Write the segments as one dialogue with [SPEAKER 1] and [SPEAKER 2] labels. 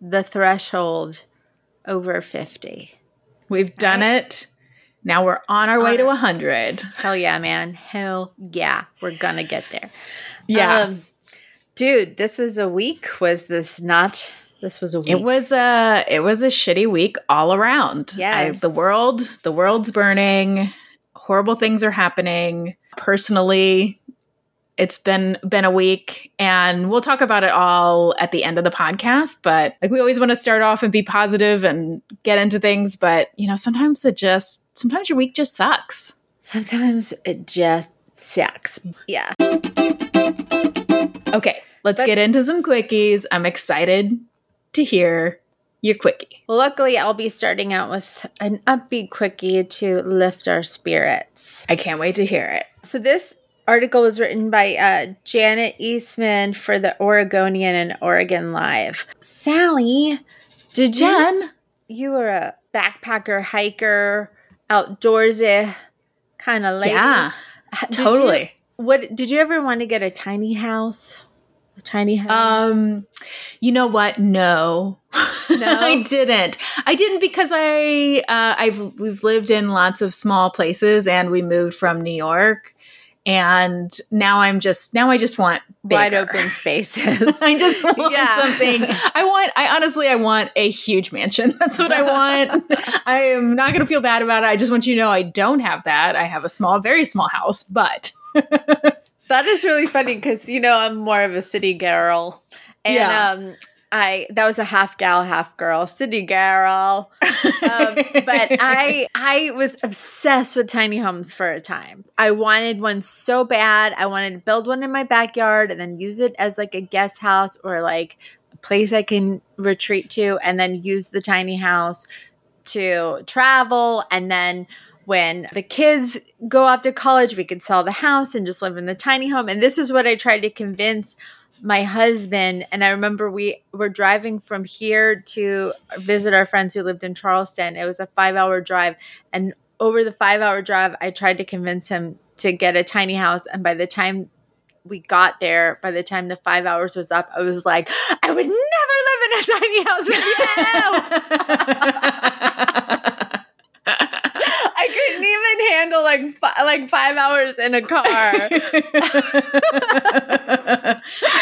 [SPEAKER 1] the threshold over 50.
[SPEAKER 2] We've done right? it. Now we're on our way to 100.
[SPEAKER 1] Hell yeah, man. Hell yeah. We're going to get there.
[SPEAKER 2] Yeah. Um,
[SPEAKER 1] dude, this was a week. Was this not? This was a week.
[SPEAKER 2] It was a it was a shitty week all around.
[SPEAKER 1] Yes.
[SPEAKER 2] the world, the world's burning. Horrible things are happening. Personally, it's been been a week and we'll talk about it all at the end of the podcast but like we always want to start off and be positive and get into things but you know sometimes it just sometimes your week just sucks.
[SPEAKER 1] Sometimes it just sucks. Yeah.
[SPEAKER 2] Okay let's, let's get into some quickies. I'm excited to hear your quickie.
[SPEAKER 1] Well luckily i'll be starting out with an upbeat quickie to lift our spirits.
[SPEAKER 2] I can't wait to hear it.
[SPEAKER 1] So this article was written by uh, Janet Eastman for the Oregonian and Oregon Live. Sally, did Jen, you, you were a backpacker, hiker, outdoorsy kind of lady.
[SPEAKER 2] Yeah, totally.
[SPEAKER 1] You, what did you ever want to get a tiny house? A tiny house?
[SPEAKER 2] Um, you know what? No. No, I didn't. I didn't because I uh, I've we've lived in lots of small places and we moved from New York and now I'm just now I just want bigger.
[SPEAKER 1] wide open spaces.
[SPEAKER 2] I just want yeah. something. I want. I honestly, I want a huge mansion. That's what I want. I am not going to feel bad about it. I just want you to know I don't have that. I have a small, very small house, but
[SPEAKER 1] that is really funny because you know I'm more of a city girl, and yeah. um, I that was a half gal, half girl, city girl. Um, but I I was obsessed with tiny homes for a time. I wanted one so bad. I wanted to build one in my backyard and then use it as like a guest house or like a place I can retreat to, and then use the tiny house to travel and then when the kids go off to college, we could sell the house and just live in the tiny home. And this is what I tried to convince my husband and I remember we were driving from here to visit our friends who lived in Charleston. It was a 5-hour drive and over the 5-hour drive I tried to convince him to get a tiny house and by the time we got there, by the time the 5 hours was up, I was like, I would never live in a tiny house with you. I couldn't even handle like fi- like five hours in a car.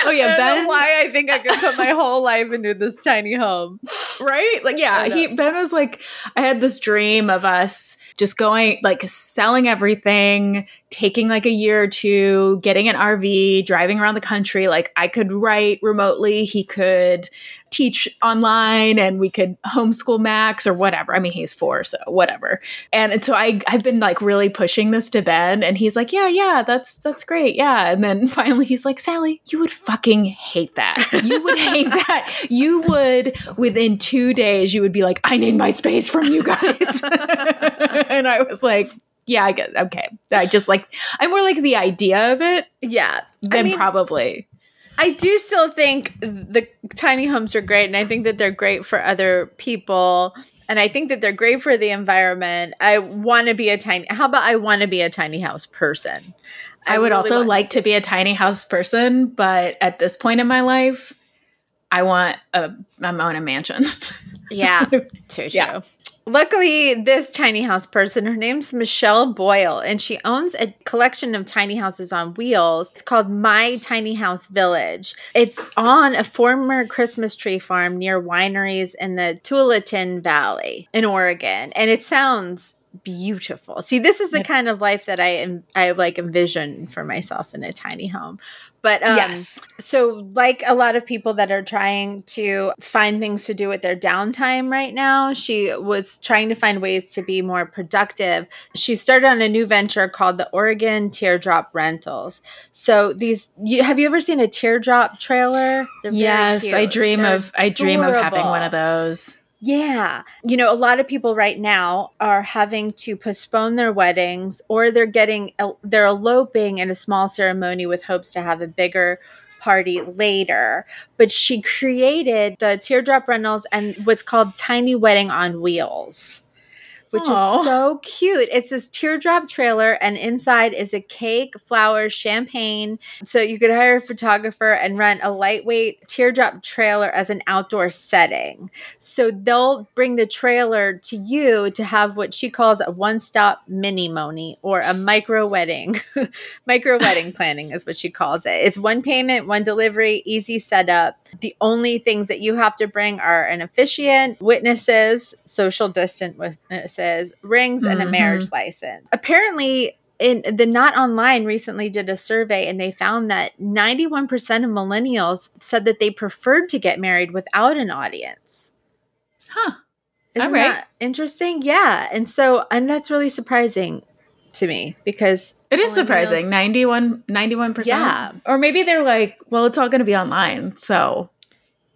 [SPEAKER 2] oh yeah,
[SPEAKER 1] Ben. why I think I could put my whole life into this tiny home,
[SPEAKER 2] right? Like yeah, he Ben was like, I had this dream of us just going like selling everything, taking like a year or two, getting an RV, driving around the country. Like I could write remotely, he could teach online and we could homeschool Max or whatever. I mean, he's four, so whatever. And, and so I I've been like really pushing this to Ben and he's like, Yeah, yeah, that's that's great. Yeah. And then finally he's like, Sally, you would fucking hate that. You would hate that. You would within two days, you would be like, I need my space from you guys. and I was like, yeah, I guess okay. I just like I'm more like the idea of it.
[SPEAKER 1] Yeah.
[SPEAKER 2] Than I mean, probably.
[SPEAKER 1] I do still think the tiny homes are great and I think that they're great for other people and I think that they're great for the environment. I want to be a tiny How about I want to be a tiny house person?
[SPEAKER 2] I, I would really also like to. to be a tiny house person, but at this point in my life, I want a I want a mansion.
[SPEAKER 1] yeah, true, true. Yeah. Luckily, this tiny house person, her name's Michelle Boyle, and she owns a collection of tiny houses on wheels. It's called My Tiny House Village. It's on a former Christmas tree farm near wineries in the Tualatin Valley in Oregon. And it sounds beautiful. See, this is the kind of life that I am I like envision for myself in a tiny home. But um, yes. So, like a lot of people that are trying to find things to do with their downtime right now, she was trying to find ways to be more productive. She started on a new venture called the Oregon Teardrop Rentals. So, these you, have you ever seen a teardrop trailer?
[SPEAKER 2] yes, I dream They're of I dream of having one of those.
[SPEAKER 1] Yeah. You know, a lot of people right now are having to postpone their weddings or they're getting, they're eloping in a small ceremony with hopes to have a bigger party later. But she created the teardrop rentals and what's called Tiny Wedding on Wheels which Aww. is so cute. It's this teardrop trailer, and inside is a cake, flowers, champagne. So you could hire a photographer and rent a lightweight teardrop trailer as an outdoor setting. So they'll bring the trailer to you to have what she calls a one stop minimony or a micro wedding. micro wedding planning is what she calls it. It's one payment, one delivery, easy setup. The only things that you have to bring are an officiant, witnesses, social distant witnesses rings mm-hmm. and a marriage mm-hmm. license. Apparently, in the Knot Online recently did a survey and they found that 91% of millennials said that they preferred to get married without an audience.
[SPEAKER 2] Huh.
[SPEAKER 1] Isn't right. that interesting? Yeah. And so, and that's really surprising to me because
[SPEAKER 2] it is surprising 91 91% yeah or maybe they're like well it's all going to be online so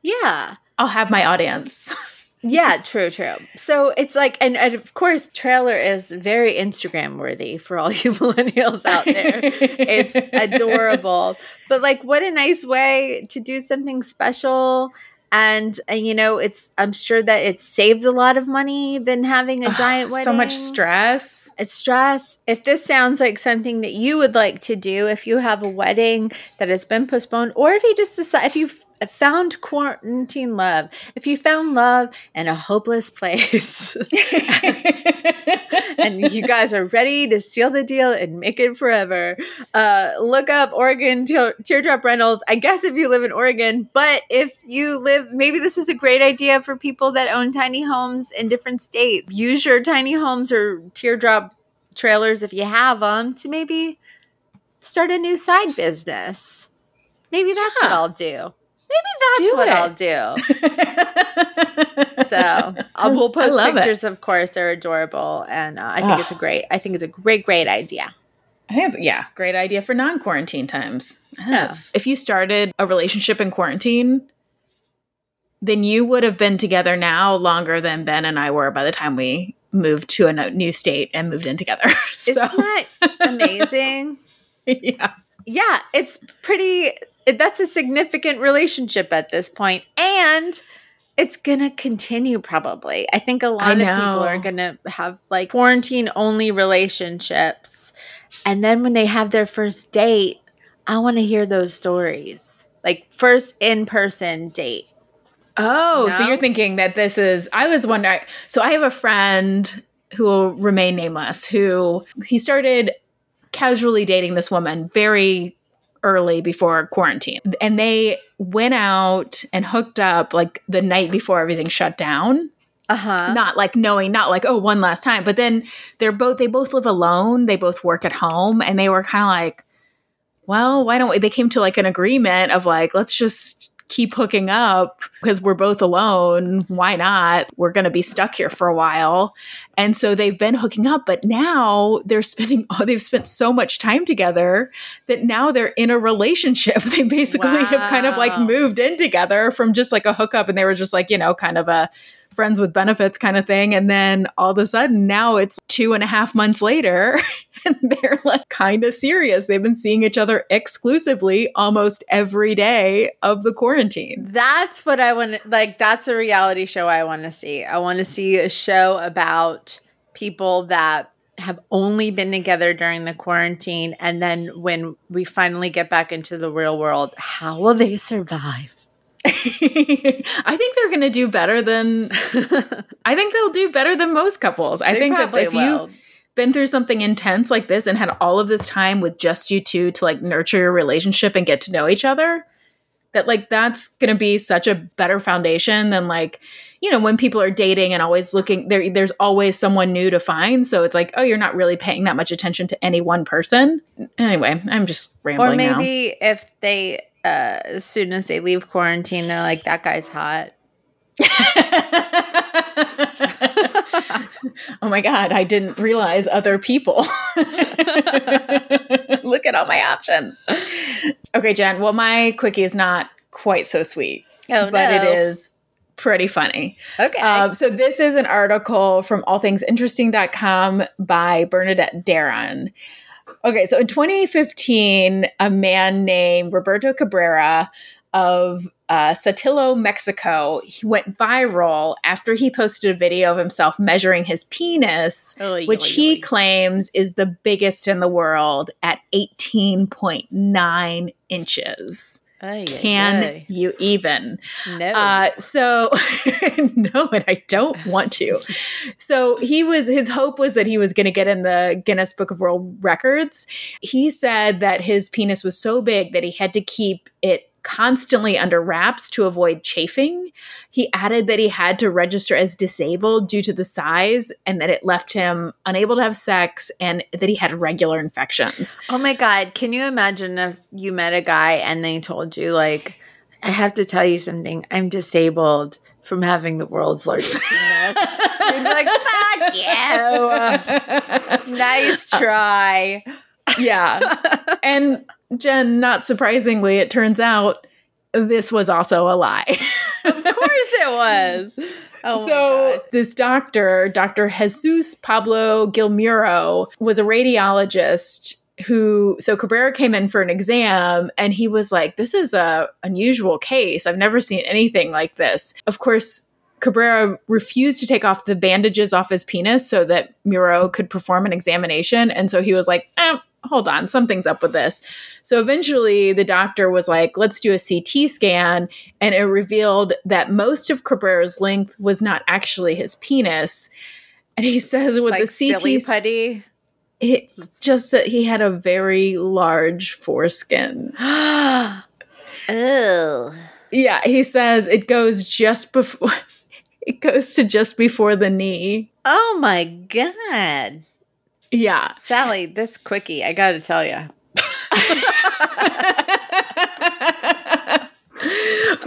[SPEAKER 1] yeah
[SPEAKER 2] i'll have my audience
[SPEAKER 1] Yeah, true, true. So it's like, and, and, of course, trailer is very Instagram worthy for all you millennials out there. it's adorable, but like, what a nice way to do something special. And, and you know, it's I'm sure that it saves a lot of money than having a giant wedding.
[SPEAKER 2] So much stress.
[SPEAKER 1] It's stress. If this sounds like something that you would like to do, if you have a wedding that has been postponed, or if you just decide, if you found quarantine love, if you found love in a hopeless place, and you guys are ready to seal the deal and make it forever, uh, look up Oregon te- Teardrop Rentals. I guess if you live in Oregon, but if you live, maybe this is a great idea for people that own tiny homes in different states. Use your tiny homes or teardrop trailers if you have them to maybe start a new side business. Maybe that's yeah. what I'll do. Maybe that's do what it. I'll do. so uh, we'll post pictures. It. Of course, they're adorable, and uh, I think it's a great. I think it's a great, great idea.
[SPEAKER 2] I think, yeah, great idea for non-quarantine times. Yes. If you started a relationship in quarantine, then you would have been together now longer than Ben and I were by the time we moved to a new state and moved in together.
[SPEAKER 1] so. Isn't that amazing?
[SPEAKER 2] yeah.
[SPEAKER 1] Yeah, it's pretty that's a significant relationship at this point and it's gonna continue probably. I think a lot of people are gonna have like quarantine only relationships and then when they have their first date i want to hear those stories. Like first in-person date.
[SPEAKER 2] Oh know? so you're thinking that this is i was wondering so i have a friend who will remain nameless who he started casually dating this woman very early before quarantine. And they went out and hooked up like the night before everything shut down.
[SPEAKER 1] Uh-huh.
[SPEAKER 2] Not like knowing, not like, oh, one last time. But then they're both, they both live alone. They both work at home. And they were kind of like, well, why don't we? They came to like an agreement of like, let's just keep hooking up because we're both alone. Why not? We're going to be stuck here for a while. And so they've been hooking up, but now they're spending, oh, they've spent so much time together that now they're in a relationship. They basically wow. have kind of like moved in together from just like a hookup and they were just like, you know, kind of a friends with benefits kind of thing. And then all of a sudden now it's two and a half months later and they're like kind of serious. They've been seeing each other exclusively almost every day of the quarantine.
[SPEAKER 1] That's what I want like. That's a reality show I want to see. I want to see a show about people that have only been together during the quarantine. And then when we finally get back into the real world, how will they survive?
[SPEAKER 2] I think they're going to do better than I think they'll do better than most couples. I they think that if will. you been through something intense like this and had all of this time with just you two to like nurture your relationship and get to know each other, that like that's going to be such a better foundation than like you know when people are dating and always looking there there's always someone new to find so it's like oh you're not really paying that much attention to any one person anyway i'm just rambling
[SPEAKER 1] or maybe now. if they uh as soon as they leave quarantine they're like that guy's hot.
[SPEAKER 2] Oh my god i didn't realize other people. Look at all my options. Okay jen well my quickie is not quite so sweet
[SPEAKER 1] oh,
[SPEAKER 2] but
[SPEAKER 1] no.
[SPEAKER 2] it is pretty funny.
[SPEAKER 1] Okay.
[SPEAKER 2] Um, so this is an article from allthingsinteresting.com by bernadette daron okay so in 2015 a man named roberto cabrera of uh, Saltillo, Mexico. He went viral after he posted a video of himself measuring his penis, oy, which he claims is the biggest in the world at 18.9 inches. Ay, Can ay, you even?
[SPEAKER 1] No.
[SPEAKER 2] Uh, so, no, and I don't want to. so, he was, his hope was that he was going to get in the Guinness Book of World Records. He said that his penis was so big that he had to keep it constantly under wraps to avoid chafing. He added that he had to register as disabled due to the size and that it left him unable to have sex and that he had regular infections.
[SPEAKER 1] Oh my God. Can you imagine if you met a guy and they told you, like, I have to tell you something, I'm disabled from having the world's largest penis? You'd be like, fuck you. nice try.
[SPEAKER 2] Yeah. and Jen, not surprisingly, it turns out this was also a lie.
[SPEAKER 1] of course it was.
[SPEAKER 2] Oh so this doctor, Dr. Jesus Pablo Gil Muro, was a radiologist who so Cabrera came in for an exam and he was like, This is a unusual case. I've never seen anything like this. Of course, Cabrera refused to take off the bandages off his penis so that Muro could perform an examination. And so he was like, eh, hold on, something's up with this. So eventually the doctor was like, let's do a CT scan. And it revealed that most of Cabrera's length was not actually his penis. And he says with
[SPEAKER 1] like
[SPEAKER 2] the CT
[SPEAKER 1] silly putty.
[SPEAKER 2] It's just that he had a very large foreskin.
[SPEAKER 1] oh.
[SPEAKER 2] Yeah, he says it goes just before it goes to just before the knee.
[SPEAKER 1] Oh my god.
[SPEAKER 2] Yeah.
[SPEAKER 1] Sally, this quickie, I got to tell you.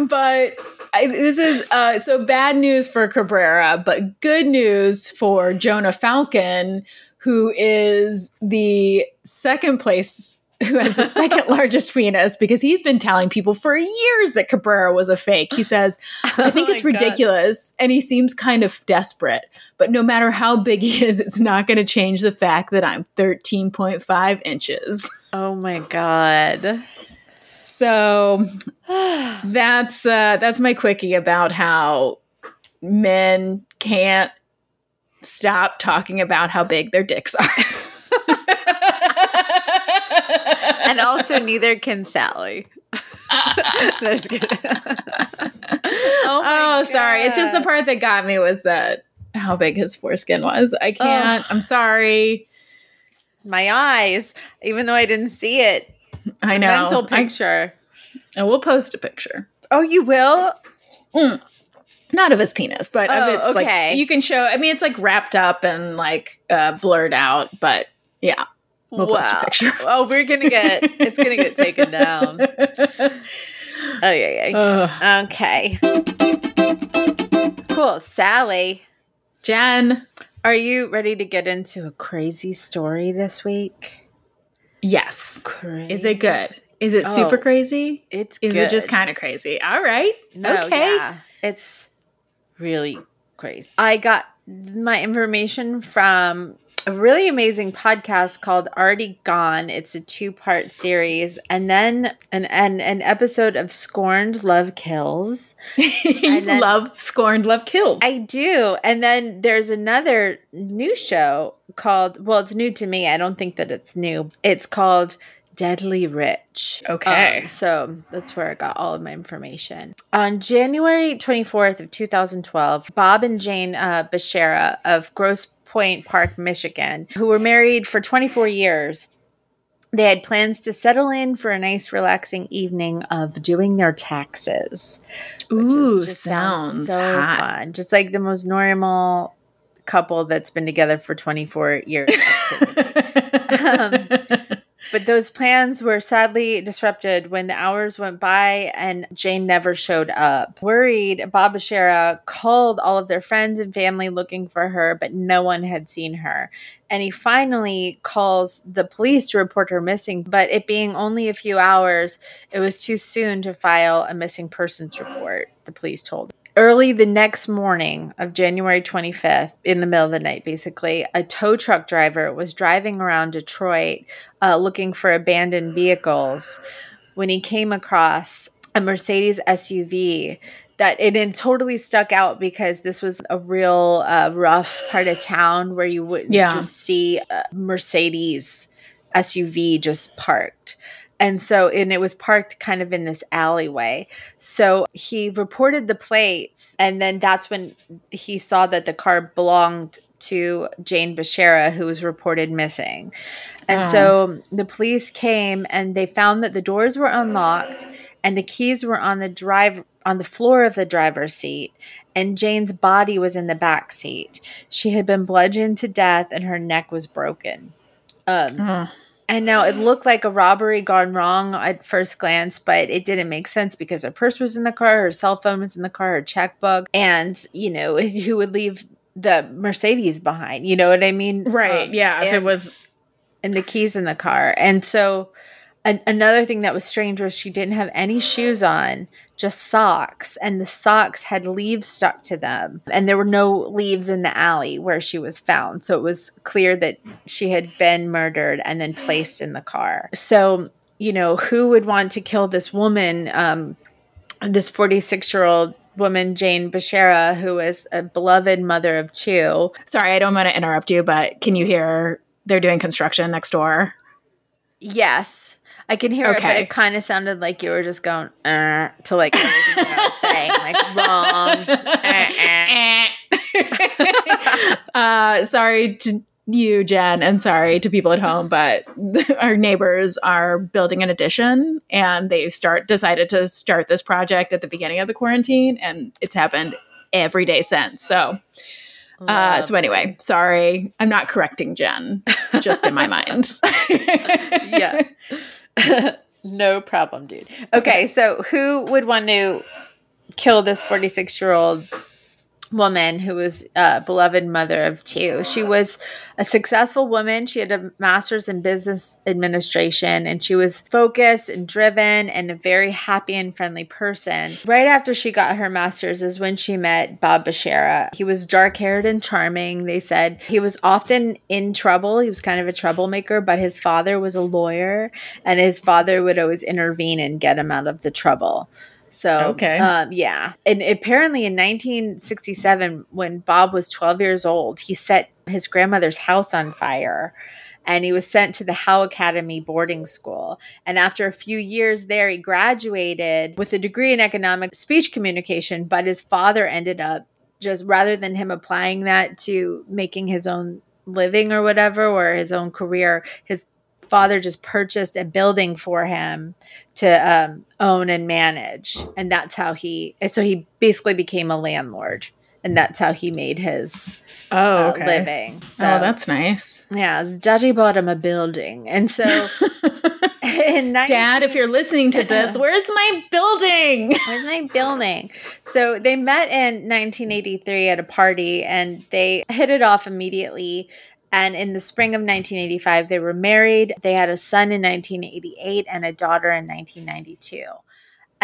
[SPEAKER 2] but I, this is uh, so bad news for Cabrera, but good news for Jonah Falcon, who is the second place who has the second largest penis because he's been telling people for years that Cabrera was a fake. He says, I think oh it's ridiculous. God. And he seems kind of desperate. But no matter how big he is, it's not going to change the fact that I'm 13.5 inches.
[SPEAKER 1] Oh my God.
[SPEAKER 2] So that's uh, that's my quickie about how men can't stop talking about how big their dicks are.
[SPEAKER 1] and also neither can Sally.
[SPEAKER 2] oh, oh sorry. It's just the part that got me was that how big his foreskin was. I can't. I'm sorry.
[SPEAKER 1] My eyes, even though I didn't see it.
[SPEAKER 2] I know.
[SPEAKER 1] Mental picture.
[SPEAKER 2] I, and we'll post a picture.
[SPEAKER 1] Oh, you will?
[SPEAKER 2] Mm. Not of his penis, but oh, of its okay. like you can show. I mean, it's like wrapped up and like uh, blurred out, but yeah. We'll wow. post a picture.
[SPEAKER 1] oh, we're gonna get it's gonna get taken down. Oh yeah, yeah. Okay. Cool, Sally.
[SPEAKER 2] Jen,
[SPEAKER 1] are you ready to get into a crazy story this week?
[SPEAKER 2] Yes.
[SPEAKER 1] Crazy.
[SPEAKER 2] Is it good? Is it oh, super crazy?
[SPEAKER 1] It's
[SPEAKER 2] Is
[SPEAKER 1] good.
[SPEAKER 2] it just kind of crazy? All right.
[SPEAKER 1] No,
[SPEAKER 2] okay.
[SPEAKER 1] Yeah. It's really crazy. I got my information from a really amazing podcast called Already Gone. It's a two part series, and then an, an an episode of Scorned Love Kills.
[SPEAKER 2] you then, love Scorned Love Kills.
[SPEAKER 1] I do. And then there's another new show called. Well, it's new to me. I don't think that it's new. It's called Deadly Rich.
[SPEAKER 2] Okay.
[SPEAKER 1] Um, so that's where I got all of my information. On January 24th of 2012, Bob and Jane uh, Bashara of Grosse Pointe Park, Michigan, who were married for 24 years. they had plans to settle in for a nice, relaxing evening of doing their taxes.
[SPEAKER 2] Ooh, sounds, sounds so hot.
[SPEAKER 1] fun. Just like the most normal couple that's been together for 24 years. um, but those plans were sadly disrupted when the hours went by and Jane never showed up. Worried, Bob Bashara called all of their friends and family looking for her, but no one had seen her. And he finally calls the police to report her missing, but it being only a few hours, it was too soon to file a missing persons report, the police told early the next morning of January 25th, in the middle of the night, basically, a tow truck driver was driving around Detroit uh, looking for abandoned vehicles when he came across a Mercedes SUV that it had totally stuck out because this was a real uh, rough part of town where you wouldn't yeah. just see a Mercedes SUV just parked. And so, and it was parked kind of in this alleyway. So he reported the plates, and then that's when he saw that the car belonged to Jane Bashara, who was reported missing. And oh. so the police came and they found that the doors were unlocked and the keys were on the drive on the floor of the driver's seat and Jane's body was in the back seat. She had been bludgeoned to death and her neck was broken. Um, oh. And now it looked like a robbery gone wrong at first glance, but it didn't make sense because her purse was in the car, her cell phone was in the car, her checkbook, and you know who would leave the Mercedes behind? You know what I mean?
[SPEAKER 2] Right. Um, yeah. If it was,
[SPEAKER 1] and the keys in the car, and so an- another thing that was strange was she didn't have any shoes on just socks, and the socks had leaves stuck to them. And there were no leaves in the alley where she was found. So it was clear that she had been murdered and then placed in the car. So, you know, who would want to kill this woman, um, this 46 year old woman, Jane Bashara, who was a beloved mother of two?
[SPEAKER 2] Sorry, I don't want to interrupt you, but can you hear they're doing construction next door?
[SPEAKER 1] Yes. I can hear okay. it, but it kind of sounded like you were just going uh, to like everything I was saying,
[SPEAKER 2] like wrong. uh, sorry to you, Jen, and sorry to people at home, but our neighbors are building an addition, and they start decided to start this project at the beginning of the quarantine, and it's happened every day since. So. Uh, so anyway, sorry, I'm not correcting Jen, just in my mind.
[SPEAKER 1] yeah. no problem, dude. Okay, so who would want to kill this 46 year old woman who was a beloved mother of two. She was a successful woman. She had a master's in business administration and she was focused and driven and a very happy and friendly person. Right after she got her master's is when she met Bob Bashara. He was dark haired and charming. They said he was often in trouble. He was kind of a troublemaker, but his father was a lawyer and his father would always intervene and get him out of the trouble. So, okay. Um, yeah. And apparently in 1967, when Bob was 12 years old, he set his grandmother's house on fire and he was sent to the Howe Academy boarding school. And after a few years there, he graduated with a degree in economic speech communication, but his father ended up just rather than him applying that to making his own living or whatever or his own career, his father just purchased a building for him to um, own and manage, and that's how he. So he basically became a landlord, and that's how he made his
[SPEAKER 2] oh okay.
[SPEAKER 1] uh, living. So,
[SPEAKER 2] oh, that's nice.
[SPEAKER 1] Yeah, his daddy bought him a building, and so.
[SPEAKER 2] 19- Dad, if you're listening to this, where's my building?
[SPEAKER 1] Where's my building? So they met in 1983 at a party and they hit it off immediately. And in the spring of 1985, they were married. They had a son in 1988 and a daughter in 1992.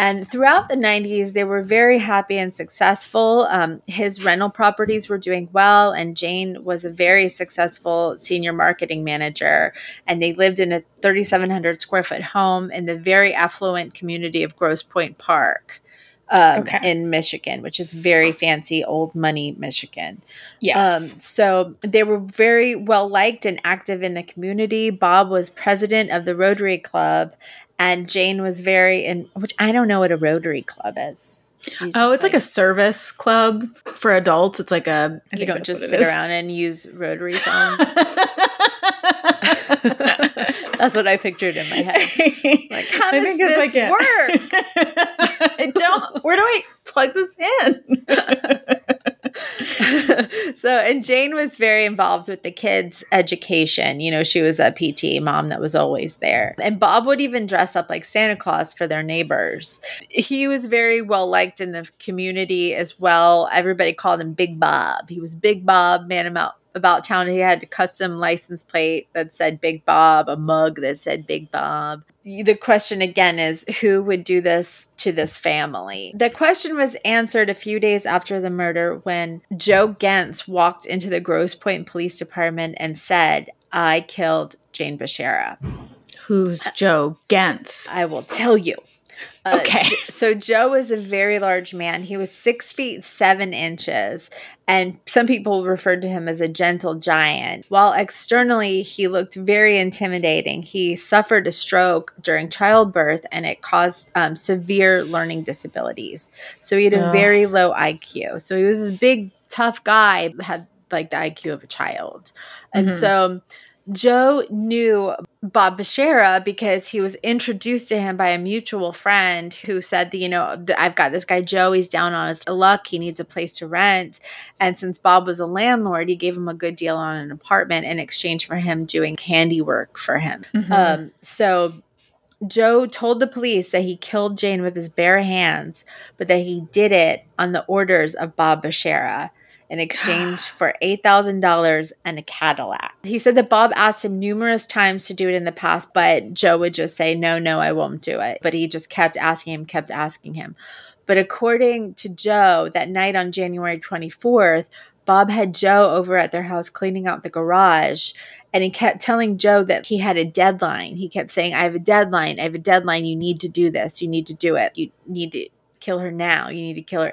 [SPEAKER 1] And throughout the 90s, they were very happy and successful. Um, his rental properties were doing well, and Jane was a very successful senior marketing manager. And they lived in a 3,700 square foot home in the very affluent community of Grosse Pointe Park um, okay. in Michigan, which is very fancy old money Michigan.
[SPEAKER 2] Yes.
[SPEAKER 1] Um, so they were very well liked and active in the community. Bob was president of the Rotary Club, and Jane was very in which I don't know what a Rotary Club is.
[SPEAKER 2] Oh, it's like, like, a service club for adults. It's like a
[SPEAKER 1] you don't just sit is. around and use rotary phones. That's what I pictured in my head. Like, how does this like, work?
[SPEAKER 2] I don't. Where do I plug this in?
[SPEAKER 1] so, and Jane was very involved with the kids' education. You know, she was a PT mom that was always there. And Bob would even dress up like Santa Claus for their neighbors. He was very well liked in the community as well. Everybody called him Big Bob. He was Big Bob, man about about town. He had a custom license plate that said Big Bob, a mug that said Big Bob the question again is who would do this to this family? The question was answered a few days after the murder when Joe Gentz walked into the Grosse Pointe Police Department and said, I killed Jane Bashara.
[SPEAKER 2] Who's Joe Gentz?
[SPEAKER 1] I will tell you.
[SPEAKER 2] Uh, okay.
[SPEAKER 1] So Joe was a very large man. He was six feet seven inches, and some people referred to him as a gentle giant. While externally he looked very intimidating, he suffered a stroke during childbirth, and it caused um, severe learning disabilities. So he had a very low IQ. So he was this big, tough guy, had like the IQ of a child, and mm-hmm. so Joe knew Bob Bashara because he was introduced to him by a mutual friend who said that, you know, I've got this guy Joe, he's down on his luck, he needs a place to rent. And since Bob was a landlord, he gave him a good deal on an apartment in exchange for him doing handiwork for him. Mm-hmm. Um, so Joe told the police that he killed Jane with his bare hands, but that he did it on the orders of Bob Bashara in exchange for $8,000 and a Cadillac. He said that Bob asked him numerous times to do it in the past, but Joe would just say, No, no, I won't do it. But he just kept asking him, kept asking him. But according to Joe, that night on January 24th, Bob had Joe over at their house cleaning out the garage. And he kept telling Joe that he had a deadline. He kept saying, I have a deadline. I have a deadline. You need to do this. You need to do it. You need to kill her now. You need to kill her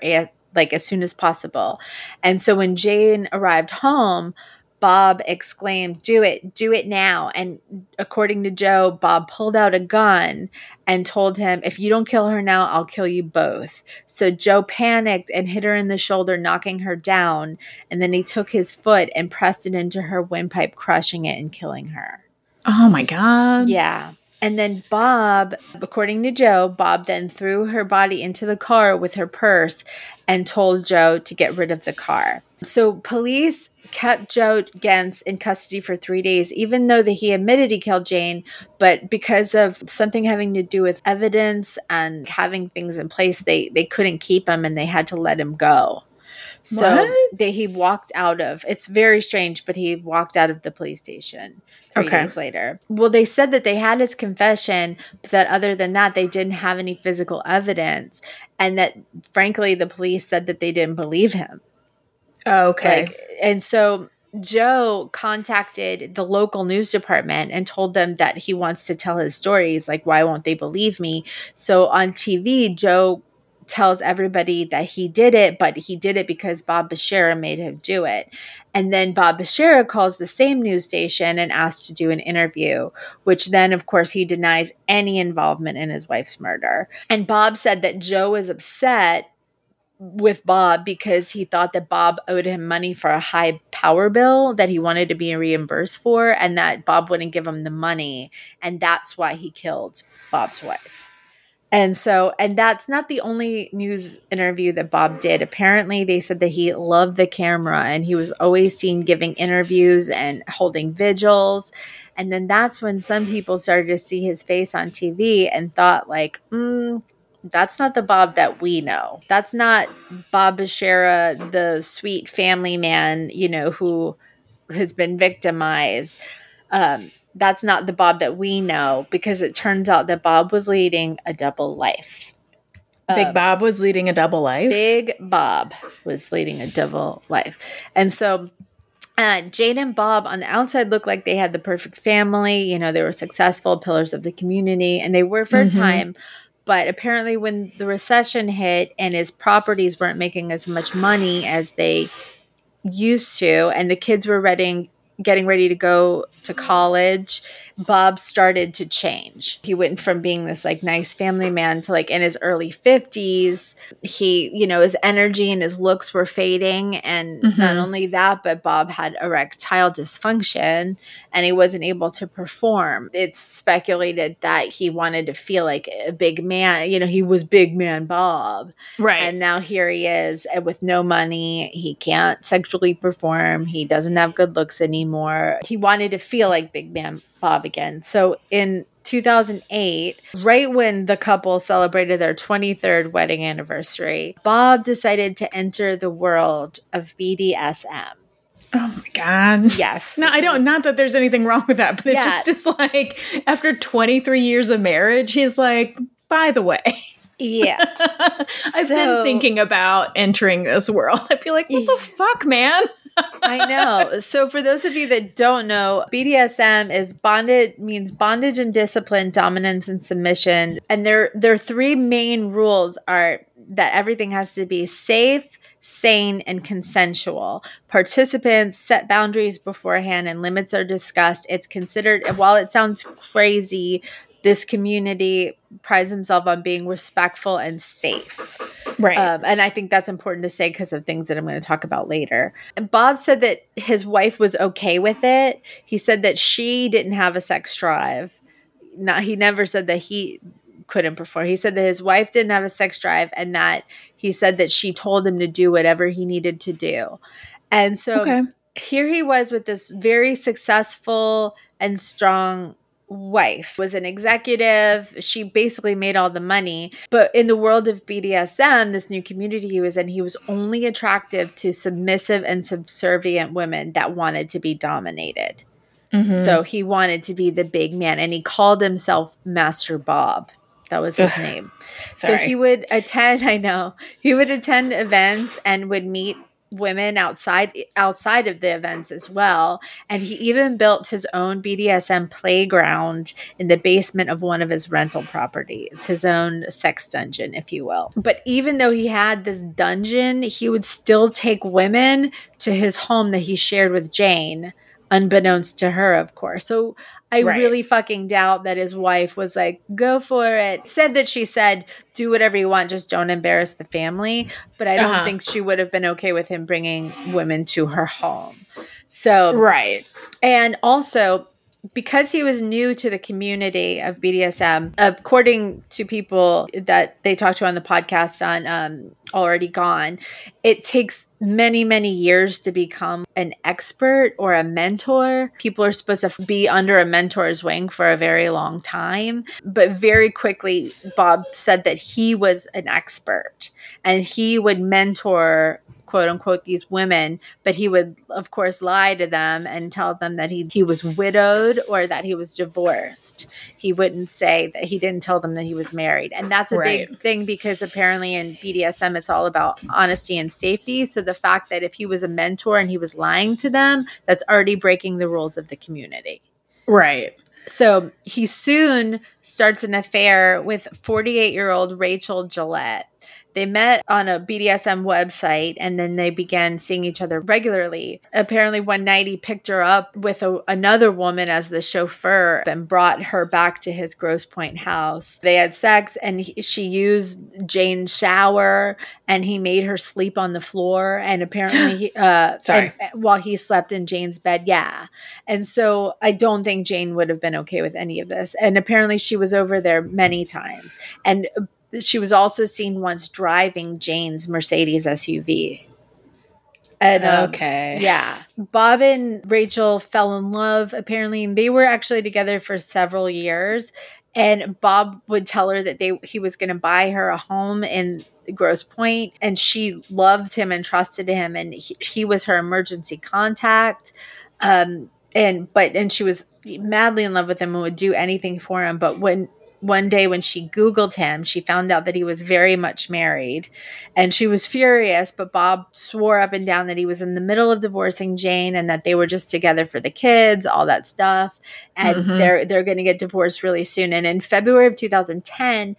[SPEAKER 1] like as soon as possible. And so when Jane arrived home, Bob exclaimed, Do it, do it now. And according to Joe, Bob pulled out a gun and told him, If you don't kill her now, I'll kill you both. So Joe panicked and hit her in the shoulder, knocking her down. And then he took his foot and pressed it into her windpipe, crushing it and killing her.
[SPEAKER 2] Oh my God.
[SPEAKER 1] Yeah. And then Bob, according to Joe, Bob then threw her body into the car with her purse and told Joe to get rid of the car. So police kept Joe Gentz in custody for three days, even though that he admitted he killed Jane, but because of something having to do with evidence and having things in place, they they couldn't keep him and they had to let him go. So they, he walked out of. It's very strange, but he walked out of the police station three okay. days later. Well, they said that they had his confession, but that other than that, they didn't have any physical evidence, and that frankly, the police said that they didn't believe him.
[SPEAKER 2] Oh, okay.
[SPEAKER 1] Like, and so Joe contacted the local news department and told them that he wants to tell his stories. Like, why won't they believe me? So on TV, Joe tells everybody that he did it, but he did it because Bob Bashara made him do it. And then Bob Bashara calls the same news station and asks to do an interview, which then, of course, he denies any involvement in his wife's murder. And Bob said that Joe was upset with Bob because he thought that Bob owed him money for a high power bill that he wanted to be reimbursed for, and that Bob wouldn't give him the money. And that's why he killed Bob's wife. And so, and that's not the only news interview that Bob did. Apparently, they said that he loved the camera and he was always seen giving interviews and holding vigils. And then that's when some people started to see his face on TV and thought, like, mm, that's not the Bob that we know. That's not Bob Bashara, the sweet family man, you know, who has been victimized. Um, that's not the Bob that we know because it turns out that Bob was leading a double life.
[SPEAKER 2] Big um, Bob was leading a double life.
[SPEAKER 1] Big Bob was leading a double life. And so uh, Jane and Bob on the outside looked like they had the perfect family. You know, they were successful pillars of the community, and they were for mm-hmm. a time. But apparently, when the recession hit and his properties weren't making as much money as they used to, and the kids were ready, getting ready to go to college, Bob started to change. He went from being this like nice family man to like in his early 50s, he, you know, his energy and his looks were fading. And mm-hmm. not only that, but Bob had erectile dysfunction and he wasn't able to perform. It's speculated that he wanted to feel like a big man, you know, he was big man Bob.
[SPEAKER 2] Right.
[SPEAKER 1] And now here he is with no money. He can't sexually perform. He doesn't have good looks anymore. He wanted to feel like big man Bob again. So in 2008, right when the couple celebrated their 23rd wedding anniversary, Bob decided to enter the world of BDSM.
[SPEAKER 2] Oh my god.
[SPEAKER 1] Yes.
[SPEAKER 2] No, I don't not that there's anything wrong with that, but it's yeah. just, just like after 23 years of marriage, he's like, by the way.
[SPEAKER 1] Yeah.
[SPEAKER 2] I've so, been thinking about entering this world. I'd be like, what yeah. the fuck, man?
[SPEAKER 1] I know. So for those of you that don't know, BDSM is bondage means bondage and discipline, dominance and submission. And their their three main rules are that everything has to be safe, sane, and consensual. Participants set boundaries beforehand and limits are discussed. It's considered while it sounds crazy, this community prides himself on being respectful and safe.
[SPEAKER 2] Right.
[SPEAKER 1] Um, and I think that's important to say because of things that I'm going to talk about later. And Bob said that his wife was okay with it. He said that she didn't have a sex drive. Not, he never said that he couldn't perform. He said that his wife didn't have a sex drive and that he said that she told him to do whatever he needed to do. And so okay. here he was with this very successful and strong wife was an executive. She basically made all the money. But in the world of BDSM, this new community he was in, he was only attractive to submissive and subservient women that wanted to be dominated. Mm-hmm. So he wanted to be the big man and he called himself Master Bob. That was his name. So he would attend, I know, he would attend events and would meet women outside outside of the events as well. And he even built his own BDSM playground in the basement of one of his rental properties his own sex dungeon if you will. But even though he had this dungeon he would still take women to his home that he shared with Jane unbeknownst to her of course so I right. really fucking doubt that his wife was like, go for it. Said that she said, do whatever you want, just don't embarrass the family. But I don't uh-huh. think she would have been okay with him bringing women to her home. So,
[SPEAKER 2] right.
[SPEAKER 1] And also, because he was new to the community of BDSM, according to people that they talked to on the podcast on um, Already Gone, it takes many, many years to become an expert or a mentor. People are supposed to be under a mentor's wing for a very long time. But very quickly, Bob said that he was an expert and he would mentor quote unquote these women, but he would of course lie to them and tell them that he he was widowed or that he was divorced. He wouldn't say that he didn't tell them that he was married. And that's a right. big thing because apparently in BDSM it's all about honesty and safety. So the fact that if he was a mentor and he was lying to them, that's already breaking the rules of the community.
[SPEAKER 2] Right.
[SPEAKER 1] So he soon starts an affair with 48 year old Rachel Gillette. They met on a BDSM website and then they began seeing each other regularly. Apparently, one night he picked her up with a, another woman as the chauffeur and brought her back to his Grosse Pointe house. They had sex and he, she used Jane's shower and he made her sleep on the floor. And apparently, he, uh,
[SPEAKER 2] Sorry.
[SPEAKER 1] And, while he slept in Jane's bed, yeah. And so I don't think Jane would have been okay with any of this. And apparently, she was over there many times. And she was also seen once driving Jane's Mercedes SUV.
[SPEAKER 2] And, um, okay.
[SPEAKER 1] Yeah. Bob and Rachel fell in love. Apparently, they were actually together for several years. And Bob would tell her that they he was going to buy her a home in Grosse Pointe, and she loved him and trusted him, and he, he was her emergency contact. Um, and but and she was madly in love with him and would do anything for him. But when one day when she Googled him, she found out that he was very much married and she was furious. But Bob swore up and down that he was in the middle of divorcing Jane and that they were just together for the kids, all that stuff. And mm-hmm. they're, they're going to get divorced really soon. And in February of 2010,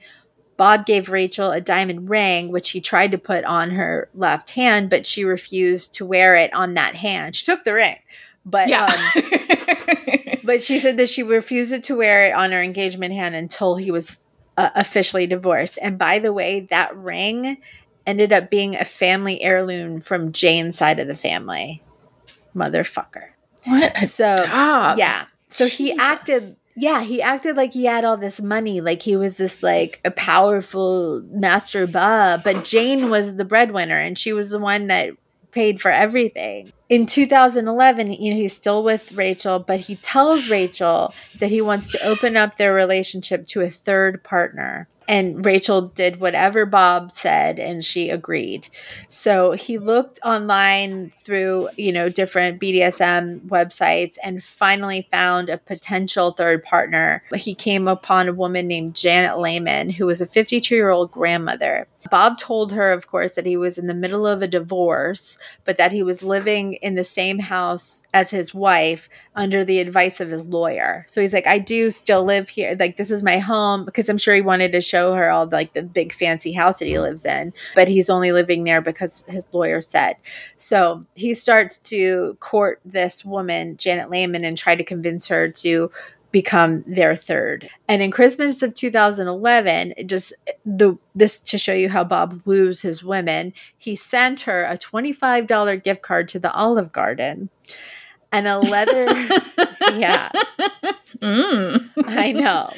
[SPEAKER 1] Bob gave Rachel a diamond ring, which he tried to put on her left hand, but she refused to wear it on that hand. She took the ring, but
[SPEAKER 2] yeah.
[SPEAKER 1] um, but she said that she refused to wear it on her engagement hand until he was uh, officially divorced. And by the way, that ring ended up being a family heirloom from Jane's side of the family. Motherfucker.
[SPEAKER 2] What? so dog.
[SPEAKER 1] yeah. So he acted yeah, he acted like he had all this money, like he was this like a powerful master ba. But Jane was the breadwinner, and she was the one that paid for everything. In 2011, you know, he's still with Rachel, but he tells Rachel that he wants to open up their relationship to a third partner and Rachel did whatever Bob said and she agreed. So he looked online through, you know, different BDSM websites and finally found a potential third partner. He came upon a woman named Janet Lehman, who was a 52 year old grandmother. Bob told her, of course, that he was in the middle of a divorce, but that he was living in the same house as his wife under the advice of his lawyer. So he's like, I do still live here. Like, this is my home because I'm sure he wanted to show show her all like the big fancy house that he lives in, but he's only living there because his lawyer said. So he starts to court this woman, Janet Lehman, and try to convince her to become their third. And in Christmas of 2011, just the this to show you how Bob woos his women, he sent her a $25 gift card to the Olive Garden and a leather yeah. Mm. i know.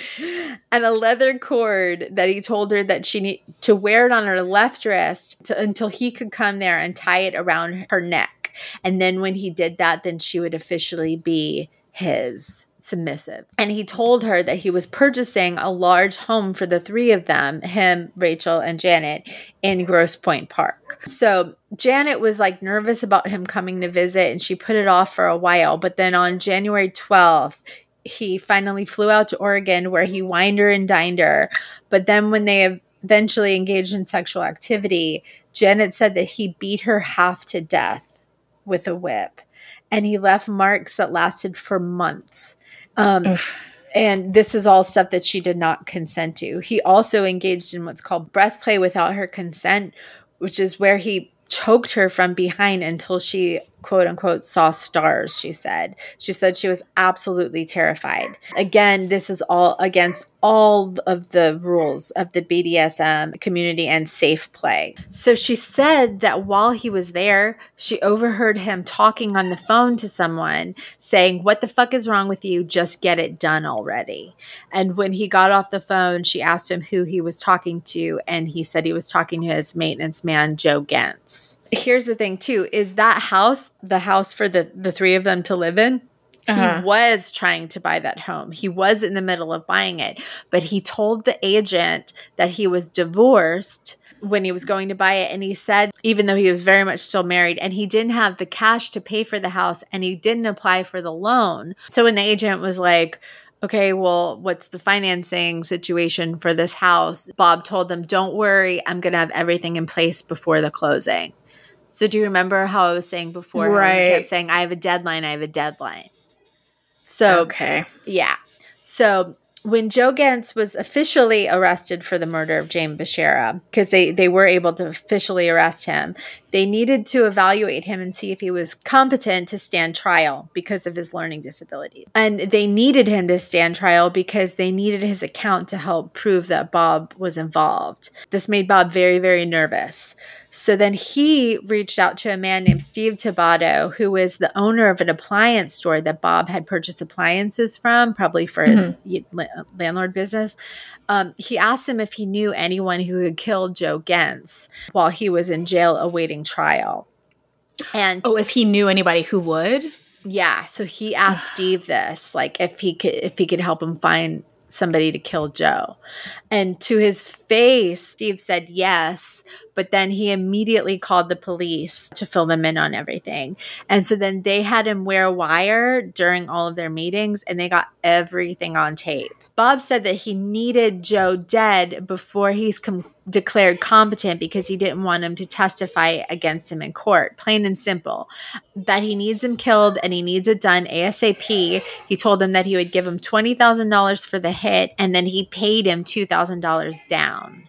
[SPEAKER 1] And a leather cord that he told her that she need to wear it on her left wrist to, until he could come there and tie it around her neck. And then when he did that then she would officially be his submissive. And he told her that he was purchasing a large home for the three of them, him, Rachel, and Janet, in Grosse Pointe Park. So Janet was like nervous about him coming to visit and she put it off for a while. But then on January 12th, he finally flew out to Oregon where he wined her and dined her. But then when they eventually engaged in sexual activity, Janet said that he beat her half to death with a whip. And he left marks that lasted for months. Um, and this is all stuff that she did not consent to. He also engaged in what's called breath play without her consent, which is where he choked her from behind until she quote unquote saw stars she said she said she was absolutely terrified again this is all against all of the rules of the BDSM community and safe play. So she said that while he was there, she overheard him talking on the phone to someone saying, What the fuck is wrong with you? Just get it done already. And when he got off the phone, she asked him who he was talking to, and he said he was talking to his maintenance man, Joe Gentz here's the thing too is that house the house for the the three of them to live in uh-huh. he was trying to buy that home he was in the middle of buying it but he told the agent that he was divorced when he was going to buy it and he said even though he was very much still married and he didn't have the cash to pay for the house and he didn't apply for the loan so when the agent was like okay, well, what's the financing situation for this house? Bob told them, don't worry, I'm going to have everything in place before the closing. So do you remember how I was saying before? Right. kept saying, I have a deadline, I have a deadline. So
[SPEAKER 2] Okay.
[SPEAKER 1] Yeah. So when Joe Gentz was officially arrested for the murder of Jane Bashara, because they, they were able to officially arrest him, they needed to evaluate him and see if he was competent to stand trial because of his learning disabilities. And they needed him to stand trial because they needed his account to help prove that Bob was involved. This made Bob very, very nervous. So then he reached out to a man named Steve Tibaudo, who was the owner of an appliance store that Bob had purchased appliances from, probably for his mm-hmm. landlord business. Um, he asked him if he knew anyone who had killed Joe Gentz while he was in jail awaiting trial.
[SPEAKER 2] And oh, if he knew anybody who would,
[SPEAKER 1] yeah. So he asked Steve this, like if he could if he could help him find somebody to kill Joe. And to his face, Steve said yes, but then he immediately called the police to fill them in on everything. And so then they had him wear wire during all of their meetings and they got everything on tape. Bob said that he needed Joe dead before he's com- declared competent because he didn't want him to testify against him in court. Plain and simple. That he needs him killed and he needs it done ASAP. He told him that he would give him $20,000 for the hit and then he paid him $2,000 down.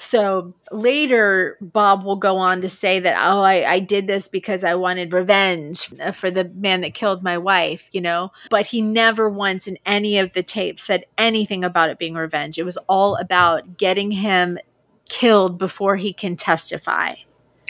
[SPEAKER 1] So later, Bob will go on to say that, oh, I, I did this because I wanted revenge for the man that killed my wife, you know? But he never once in any of the tapes said anything about it being revenge. It was all about getting him killed before he can testify.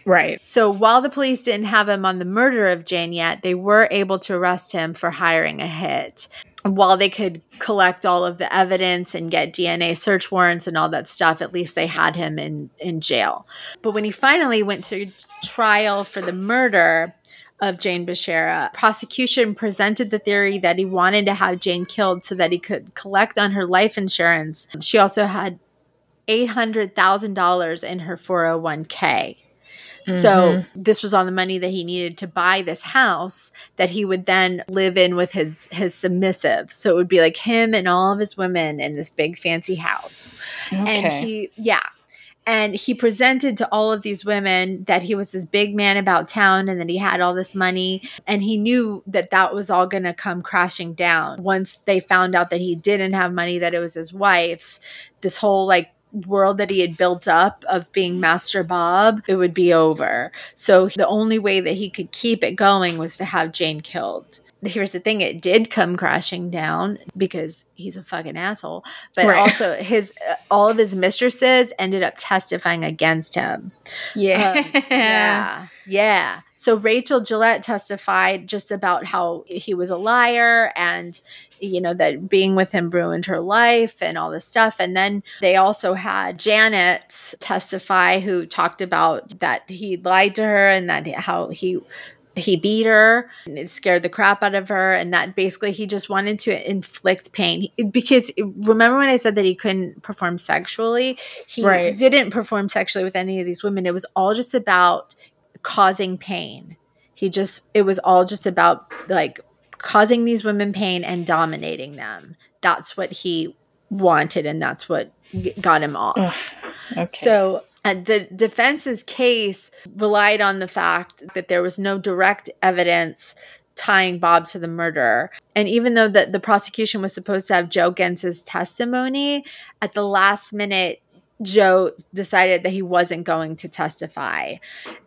[SPEAKER 2] Right.
[SPEAKER 1] So while the police didn't have him on the murder of Jane yet, they were able to arrest him for hiring a hit. While they could collect all of the evidence and get DNA search warrants and all that stuff, at least they had him in, in jail. But when he finally went to trial for the murder, of Jane Bashara. Prosecution presented the theory that he wanted to have Jane killed so that he could collect on her life insurance. She also had $800,000 in her 401k. Mm-hmm. So this was all the money that he needed to buy this house that he would then live in with his his submissive. So it would be like him and all of his women in this big fancy house. Okay. And he yeah. And he presented to all of these women that he was this big man about town and that he had all this money. And he knew that that was all going to come crashing down once they found out that he didn't have money, that it was his wife's. This whole like world that he had built up of being Master Bob, it would be over. So the only way that he could keep it going was to have Jane killed. Here's the thing, it did come crashing down because he's a fucking asshole. But right. also his uh, all of his mistresses ended up testifying against him.
[SPEAKER 2] Yeah.
[SPEAKER 1] Um, yeah. Yeah. So Rachel Gillette testified just about how he was a liar and you know, that being with him ruined her life and all this stuff. And then they also had Janet testify who talked about that he lied to her and that how he he beat her and it scared the crap out of her and that basically he just wanted to inflict pain because remember when i said that he couldn't perform sexually he right. didn't perform sexually with any of these women it was all just about causing pain he just it was all just about like causing these women pain and dominating them. That's what he wanted, and that's what got him off. okay. So uh, the defense's case relied on the fact that there was no direct evidence tying Bob to the murder. And even though the, the prosecution was supposed to have Joe Gentz's testimony, at the last minute, Joe decided that he wasn't going to testify.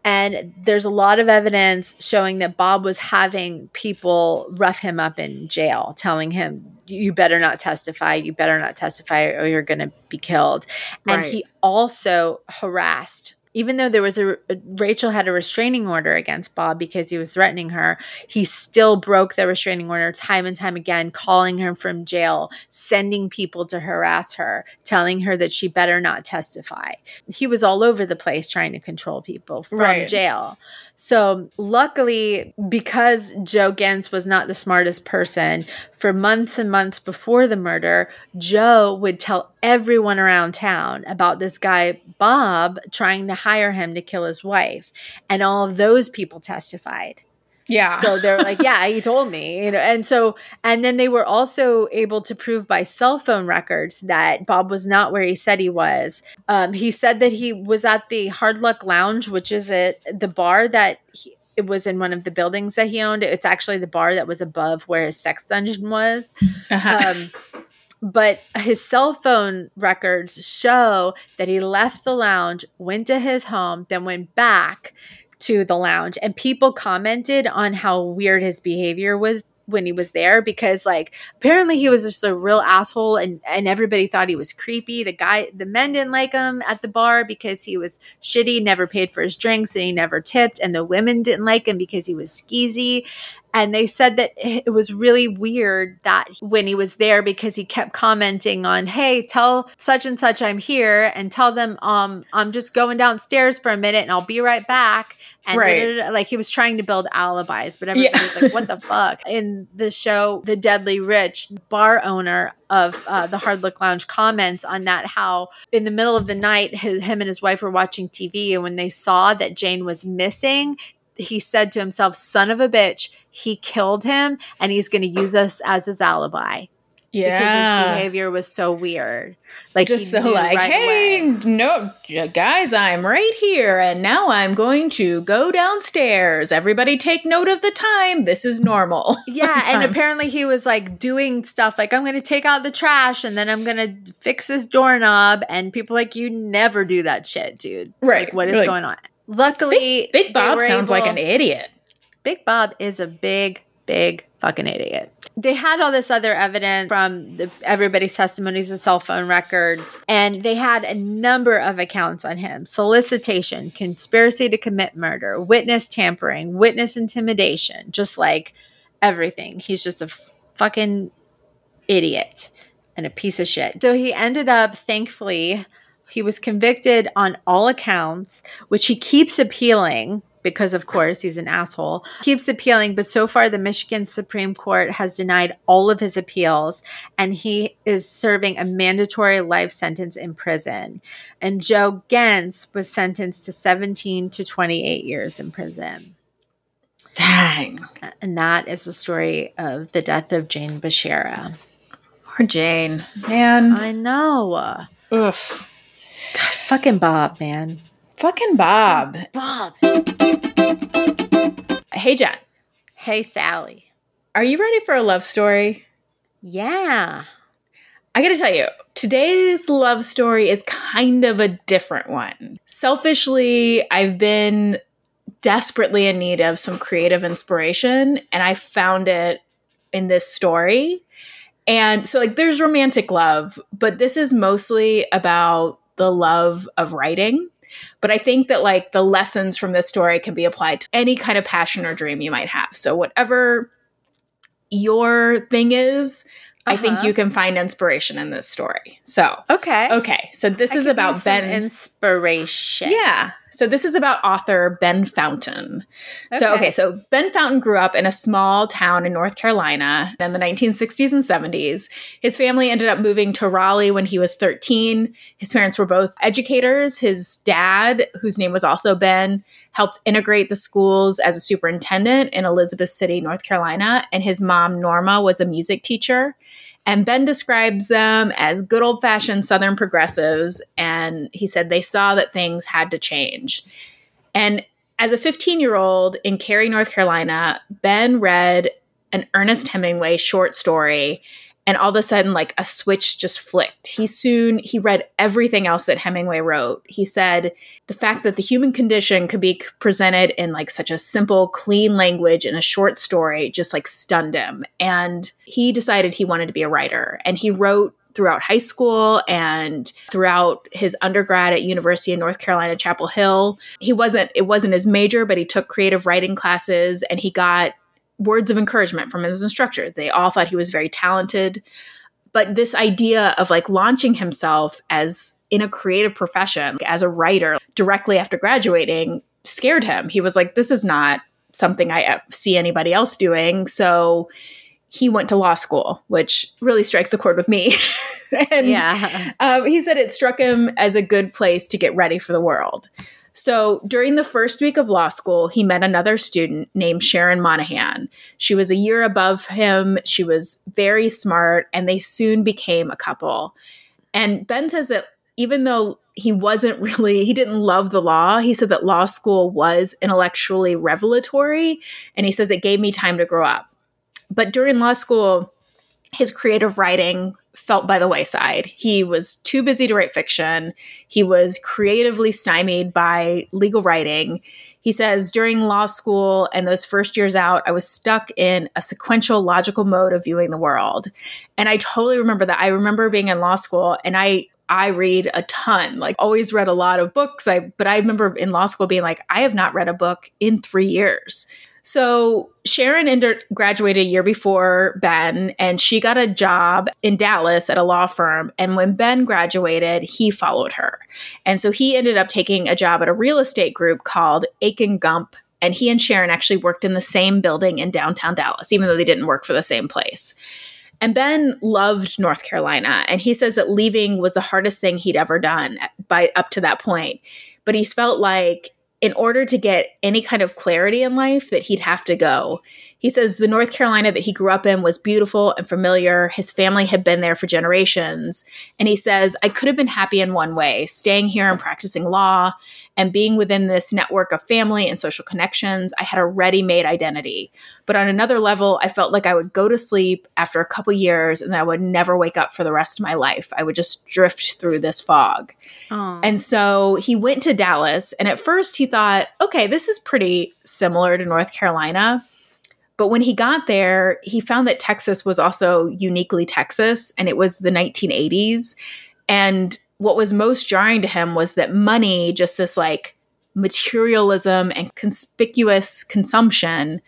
[SPEAKER 1] And there's a lot of evidence showing that Bob was having people rough him up in jail, telling him, you better not testify, you better not testify, or you're going to be killed. And right. he also harassed even though there was a, Rachel had a restraining order against Bob because he was threatening her, he still broke the restraining order time and time again, calling her from jail, sending people to harass her, telling her that she better not testify. He was all over the place trying to control people from right. jail. So, luckily, because Joe Gentz was not the smartest person, for months and months before the murder, Joe would tell everyone around town about this guy, Bob, trying to hire him to kill his wife. And all of those people testified.
[SPEAKER 2] Yeah.
[SPEAKER 1] So they're like, yeah, he told me, you know. And so and then they were also able to prove by cell phone records that Bob was not where he said he was. Um, he said that he was at the Hard Luck Lounge, which is at the bar that he, it was in one of the buildings that he owned. It's actually the bar that was above where his sex dungeon was. Uh-huh. Um, but his cell phone records show that he left the lounge, went to his home, then went back to the lounge and people commented on how weird his behavior was when he was there because like apparently he was just a real asshole and and everybody thought he was creepy. The guy the men didn't like him at the bar because he was shitty never paid for his drinks and he never tipped and the women didn't like him because he was skeezy and they said that it was really weird that when he was there because he kept commenting on, "Hey, tell such and such I'm here and tell them um I'm just going downstairs for a minute and I'll be right back." And right. like he was trying to build alibis, but everybody yeah. was like, "What the fuck?" In the show, The Deadly Rich, bar owner of uh, the Hard Luck Lounge comments on that how in the middle of the night his, him and his wife were watching TV and when they saw that Jane was missing, he said to himself, "Son of a bitch." he killed him and he's going to use us as his alibi. Yeah. Because his behavior was so weird.
[SPEAKER 2] Like just so like, right hey, away. no, guys, I'm right here, and now I'm going to go downstairs. Everybody, take note of the time. This is normal.
[SPEAKER 1] Yeah, and apparently he was like doing stuff like I'm going to take out the trash, and then I'm going to fix this doorknob, and people like you never do that shit, dude. Right? Like, what is like, going on? Luckily,
[SPEAKER 2] Big, Big Bob sounds able, like an idiot.
[SPEAKER 1] Big Bob is a big, big fucking idiot. They had all this other evidence from the, everybody's testimonies and cell phone records, and they had a number of accounts on him solicitation, conspiracy to commit murder, witness tampering, witness intimidation, just like everything. He's just a fucking idiot and a piece of shit. So he ended up, thankfully, he was convicted on all accounts, which he keeps appealing because of course he's an asshole. Keeps appealing but so far the michigan supreme court has denied all of his appeals and he is serving a mandatory life sentence in prison. And joe Gentz was sentenced to 17 to 28 years in prison.
[SPEAKER 2] Dang.
[SPEAKER 1] And that is the story of the death of jane bashara
[SPEAKER 2] poor jane. Man.
[SPEAKER 1] I know.
[SPEAKER 2] Oof.
[SPEAKER 1] God fucking bob man
[SPEAKER 2] Fucking Bob.
[SPEAKER 1] Bob.
[SPEAKER 2] Hey, Jen.
[SPEAKER 1] Hey, Sally.
[SPEAKER 2] Are you ready for a love story?
[SPEAKER 1] Yeah.
[SPEAKER 2] I gotta tell you, today's love story is kind of a different one. Selfishly, I've been desperately in need of some creative inspiration, and I found it in this story. And so, like, there's romantic love, but this is mostly about the love of writing. But I think that like the lessons from this story can be applied to any kind of passion or dream you might have. So whatever your thing is, uh-huh. I think uh-huh. you can find inspiration in this story. So
[SPEAKER 1] okay,
[SPEAKER 2] okay. So this I is about Ben
[SPEAKER 1] inspiration.
[SPEAKER 2] Yeah. So this is about author Ben Fountain. Okay. So okay, so Ben Fountain grew up in a small town in North Carolina in the 1960s and 70s. His family ended up moving to Raleigh when he was 13. His parents were both educators. His dad, whose name was also Ben, helped integrate the schools as a superintendent in Elizabeth City, North Carolina, and his mom Norma was a music teacher. And Ben describes them as good old fashioned Southern progressives. And he said they saw that things had to change. And as a 15 year old in Cary, North Carolina, Ben read an Ernest Hemingway short story and all of a sudden like a switch just flicked. He soon he read everything else that hemingway wrote. He said the fact that the human condition could be presented in like such a simple clean language in a short story just like stunned him. And he decided he wanted to be a writer. And he wrote throughout high school and throughout his undergrad at University of North Carolina Chapel Hill. He wasn't it wasn't his major, but he took creative writing classes and he got words of encouragement from his instructor. They all thought he was very talented. But this idea of like launching himself as in a creative profession, as a writer directly after graduating, scared him. He was like, this is not something I see anybody else doing. So he went to law school, which really strikes a chord with me. and yeah. Um, he said it struck him as a good place to get ready for the world. So during the first week of law school, he met another student named Sharon Monahan. She was a year above him. She was very smart, and they soon became a couple. And Ben says that even though he wasn't really, he didn't love the law, he said that law school was intellectually revelatory. And he says it gave me time to grow up. But during law school, his creative writing felt by the wayside. He was too busy to write fiction. He was creatively stymied by legal writing. He says, during law school and those first years out, I was stuck in a sequential, logical mode of viewing the world. And I totally remember that. I remember being in law school and I I read a ton, like always read a lot of books. I but I remember in law school being like, I have not read a book in three years. So Sharon ended, graduated a year before Ben, and she got a job in Dallas at a law firm. And when Ben graduated, he followed her. And so he ended up taking a job at a real estate group called Akin Gump. And he and Sharon actually worked in the same building in downtown Dallas, even though they didn't work for the same place. And Ben loved North Carolina, and he says that leaving was the hardest thing he'd ever done by up to that point. But he felt like in order to get any kind of clarity in life that he'd have to go. He says the North Carolina that he grew up in was beautiful and familiar. His family had been there for generations. And he says, I could have been happy in one way, staying here and practicing law and being within this network of family and social connections. I had a ready made identity. But on another level, I felt like I would go to sleep after a couple years and I would never wake up for the rest of my life. I would just drift through this fog. Aww. And so he went to Dallas. And at first he thought, okay, this is pretty similar to North Carolina. But when he got there, he found that Texas was also uniquely Texas and it was the 1980s. And what was most jarring to him was that money, just this like materialism and conspicuous consumption,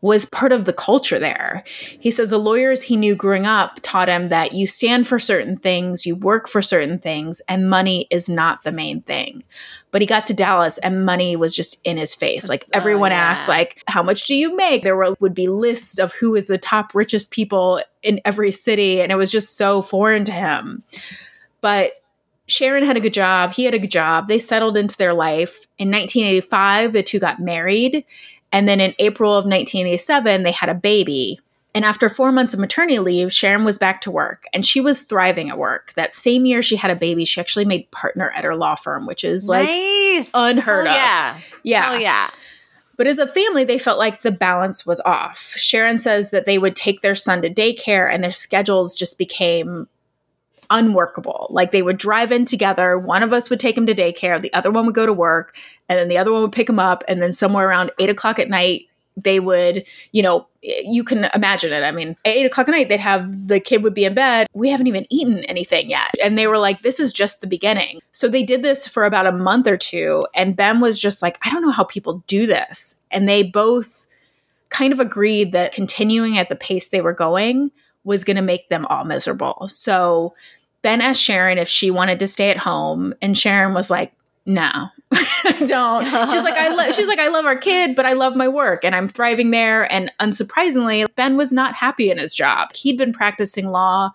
[SPEAKER 2] was part of the culture there. He says the lawyers he knew growing up taught him that you stand for certain things, you work for certain things, and money is not the main thing. But he got to Dallas and money was just in his face. Like oh, everyone oh, yeah. asked like how much do you make? There were, would be lists of who is the top richest people in every city and it was just so foreign to him. But Sharon had a good job. He had a good job. They settled into their life. In 1985, the two got married and then in April of 1987, they had a baby. And after four months of maternity leave, Sharon was back to work and she was thriving at work. That same year she had a baby, she actually made partner at her law firm, which is like nice. unheard
[SPEAKER 1] Hell
[SPEAKER 2] of.
[SPEAKER 1] Yeah.
[SPEAKER 2] Yeah.
[SPEAKER 1] Oh, yeah.
[SPEAKER 2] But as a family, they felt like the balance was off. Sharon says that they would take their son to daycare and their schedules just became unworkable. Like they would drive in together. One of us would take him to daycare, the other one would go to work, and then the other one would pick him up. And then somewhere around eight o'clock at night, they would, you know, you can imagine it. I mean, at eight o'clock at night, they'd have the kid would be in bed. We haven't even eaten anything yet. And they were like, this is just the beginning. So they did this for about a month or two. And Ben was just like, I don't know how people do this. And they both kind of agreed that continuing at the pace they were going was going to make them all miserable. So Ben asked Sharon if she wanted to stay at home, and Sharon was like, "No, don't." She's like, "I lo-, she's like, I love our kid, but I love my work, and I'm thriving there." And unsurprisingly, Ben was not happy in his job. He'd been practicing law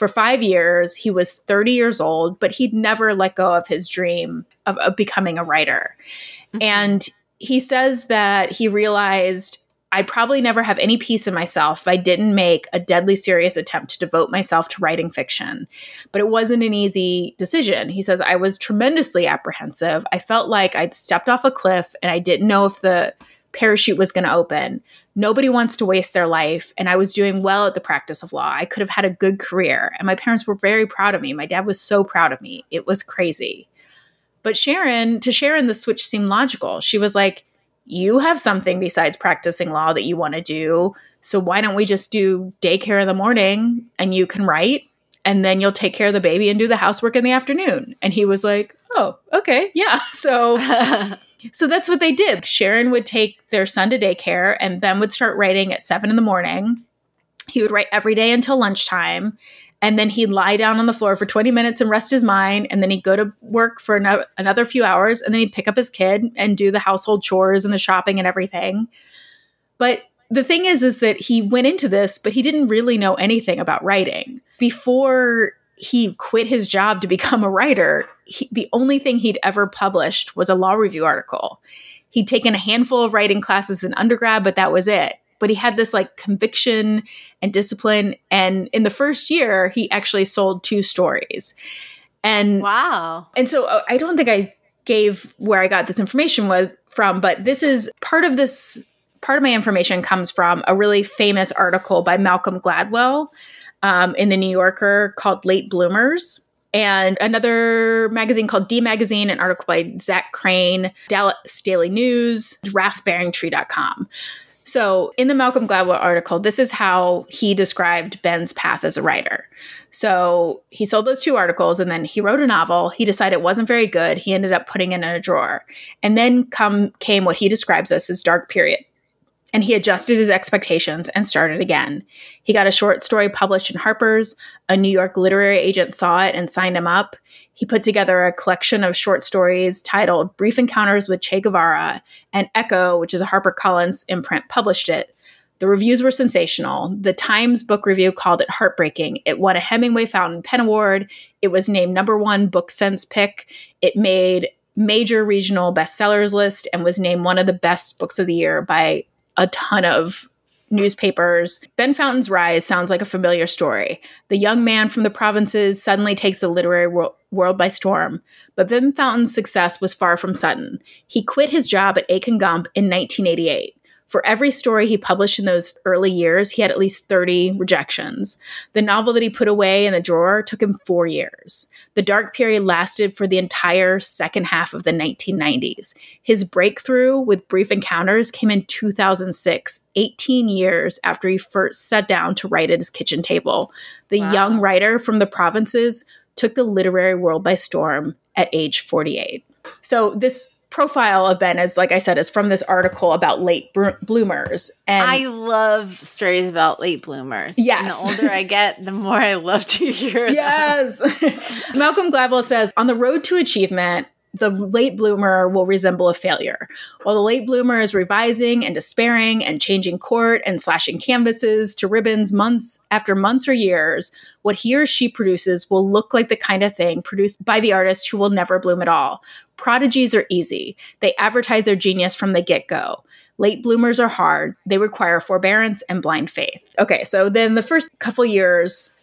[SPEAKER 2] for five years. He was 30 years old, but he'd never let go of his dream of, of becoming a writer. Mm-hmm. And he says that he realized I'd probably never have any peace in myself if I didn't make a deadly serious attempt to devote myself to writing fiction. But it wasn't an easy decision. He says, I was tremendously apprehensive. I felt like I'd stepped off a cliff and I didn't know if the parachute was going to open. Nobody wants to waste their life. And I was doing well at the practice of law. I could have had a good career. And my parents were very proud of me. My dad was so proud of me. It was crazy. But Sharon, to Sharon, the switch seemed logical. She was like, you have something besides practicing law that you want to do. So why don't we just do daycare in the morning and you can write and then you'll take care of the baby and do the housework in the afternoon. And he was like, "Oh, okay. Yeah." So so that's what they did. Sharon would take their son to daycare and Ben would start writing at 7 in the morning. He would write every day until lunchtime and then he'd lie down on the floor for 20 minutes and rest his mind. And then he'd go to work for no- another few hours. And then he'd pick up his kid and do the household chores and the shopping and everything. But the thing is is that he went into this but he didn't really know anything about writing. Before he quit his job to become a writer he, the only thing he'd ever published was a law review article. He'd taken a handful of writing classes in undergrad but that was it but he had this like conviction and discipline. And in the first year, he actually sold two stories. And
[SPEAKER 1] wow.
[SPEAKER 2] And so uh, I don't think I gave where I got this information was from, but this is part of this part of my information comes from a really famous article by Malcolm Gladwell um, in the New Yorker called Late Bloomers. And another magazine called D Magazine, an article by Zac Crain, Dallas Daily News, rathbearingtree.com. So, in the Malcolm Gladwell article, this is how he described Ben's path as a writer. So, he sold those two articles and then he wrote a novel. He decided it wasn't very good. He ended up putting it in a drawer. And then come came what he describes as his dark period. And he adjusted his expectations and started again. He got a short story published in Harper's. A New York literary agent saw it and signed him up. He put together a collection of short stories titled Brief Encounters with Che Guevara, and Ecco, which is a HarperCollins imprint, published it. The reviews were sensational. The Times book review called it heartbreaking. It won a Hemingway Fountain Pen Award. It was named number one book sense pick. It made major regional bestsellers list and was named one of the best books of the year by a ton of newspapers. Ben Fountain's rise sounds like a familiar story. The young man from the provinces suddenly takes the literary wor- world by storm. But Ben Fountain's success was far from sudden. He quit his job at Akin Gump in 1988. For every story he published in those early years, he had at least 30 rejections. The novel that he put away in the drawer took him four years. The dark period lasted for the entire second half of the 1990s. His breakthrough with Brief Encounters came in 2006, 18 years after he first sat down to write at his kitchen table. The wow. young writer from the provinces took the literary world by storm at age 48. So, this profile of Ben is, like I said, is from this article about late bloomers.
[SPEAKER 1] And I love stories about late bloomers.
[SPEAKER 2] Yes.
[SPEAKER 1] And the older I get, the more I love to hear.
[SPEAKER 2] Yes. Malcolm Gladwell says, on the road to achievement, the late bloomer will resemble a failure. While the late bloomer is revising and despairing and changing court and slashing canvases to ribbons months after months or years, what he or she produces will look like the kind of thing produced by the artist who will never bloom at all. Prodigies are easy. They advertise their genius from the get go. Late bloomers are hard. They require forbearance and blind faith. Okay, so then the first couple years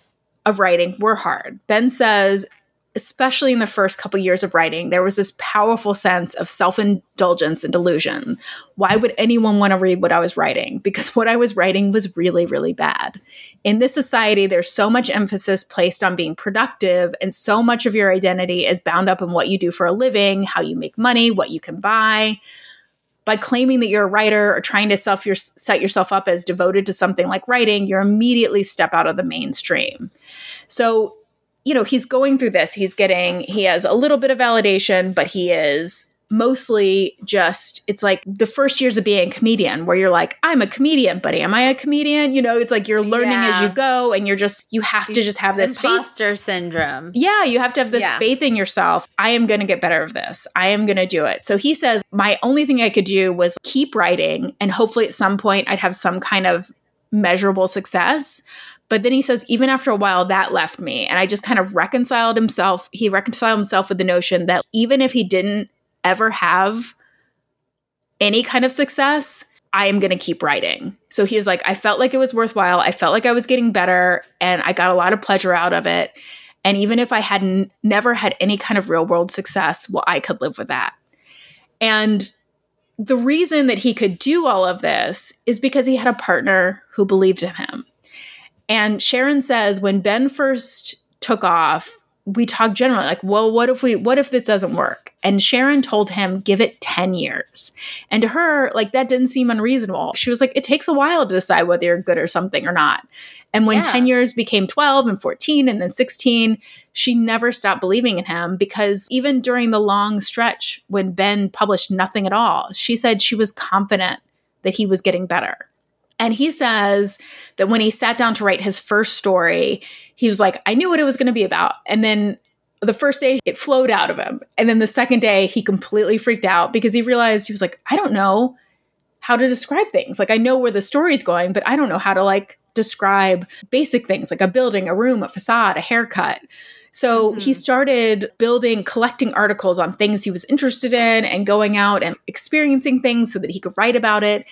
[SPEAKER 2] of writing were hard. Ben says especially in the first couple years of writing, there was this powerful sense of self indulgence and delusion. Why would anyone want to read what I was writing? Because what I was writing was really, really bad. In this society, there's so much emphasis placed on being productive, and so much of your identity is bound up in what you do for a living, how you make money, what you can buy. By claiming that you're a writer or trying to self your, set yourself up as devoted to something like writing, you're immediately step out of the mainstream. So you know, he's going through this. He's getting, he has a little bit of validation, but he is mostly just, it's like the first years of being a comedian where you're like, I'm a comedian, but am I a comedian? You know, it's like you're learning yeah. as you go and you're just, you have to just have this
[SPEAKER 1] imposter
[SPEAKER 2] faith.
[SPEAKER 1] syndrome.
[SPEAKER 2] Yeah, you have to have this yeah. faith in yourself. I am going to get better of this. I am going to do it. So he says, my only thing I could do was keep writing and hopefully at some point I'd have some kind of measurable success. But then he says, even after a while, that left me. And I just kind of reconciled himself. He reconciled himself with the notion that even if he didn't ever have any kind of success, I am going to keep writing. So he was like, I felt like it was worthwhile. I felt like I was getting better and I got a lot of pleasure out of it. And even if I hadn't never had any kind of real world success, well, I could live with that. And the reason that he could do all of this is because he had a partner who believed in him. And Sharon says when Ben first took off, we talked generally like, well, what if we, what if this doesn't work? And Sharon told him, give it 10 years. And to her, like, that didn't seem unreasonable. She was like, it takes a while to decide whether you're good or something or not. And when yeah. 10 years became 12 and 14 and then 16, she never stopped believing in him because even during the long stretch when Ben published nothing at all, she said she was confident that he was getting better. And he says that when he sat down to write his first story, he was like, I knew what it was going to be about. And then the first day, it flowed out of him. And then the second day, he completely freaked out because he realized he was like, I don't know how to describe things. Like, I know where the story's going, but I don't know how to like describe basic things like a building, a room, a facade, a haircut. So mm-hmm. he started building, collecting articles on things he was interested in and going out and experiencing things so that he could write about it.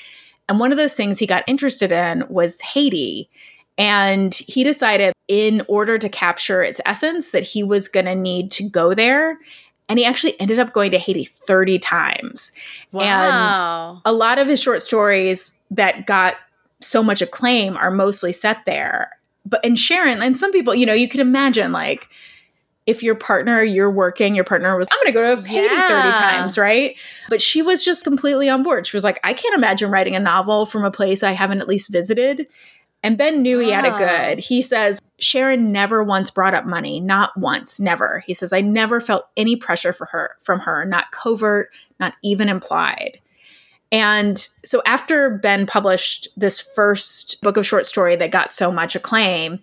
[SPEAKER 2] And one of those things he got interested in was Haiti. And he decided, in order to capture its essence, that he was going to need to go there. And he actually ended up going to Haiti 30 times.
[SPEAKER 1] Wow.
[SPEAKER 2] And a lot of his short stories that got so much acclaim are mostly set there. But and Sharon, and some people, you know, you can imagine like, if your partner you're working your partner was i'm going to go to haiti yeah. 30 times right? But she was just completely on board. She was like i can't imagine writing a novel from a place i haven't at least visited. And ben knew he had it ah. good. He says sharon never once brought up money not once never. He says i never felt any pressure for her from her not covert not even implied. And so after ben published this first book of short story that got so much acclaim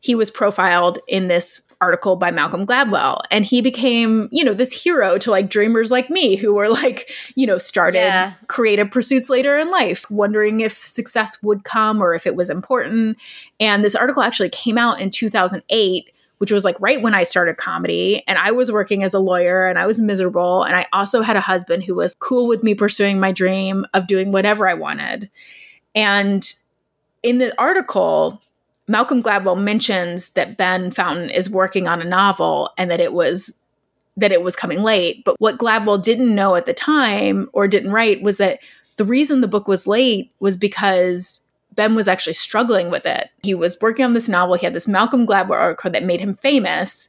[SPEAKER 2] he was profiled in this article by Malcolm Gladwell. And he became, you know, this hero to like dreamers like me who were like, you know, started yeah. creative pursuits later in life, wondering if success would come or if it was important. And this article actually came out in 2008 which was like right when I started comedy. And I was working as a lawyer and I was miserable. And I also had a husband who was cool with me pursuing my dream of doing whatever I wanted. And in the article, Malcolm Gladwell mentions that Ben Fountain is working on a novel and that it was that it was coming late. But what Gladwell didn't know at the time or didn't write was that the reason the book was late was because Ben was actually struggling with it. He was working on this novel. He had this Malcolm Gladwell article that made him famous.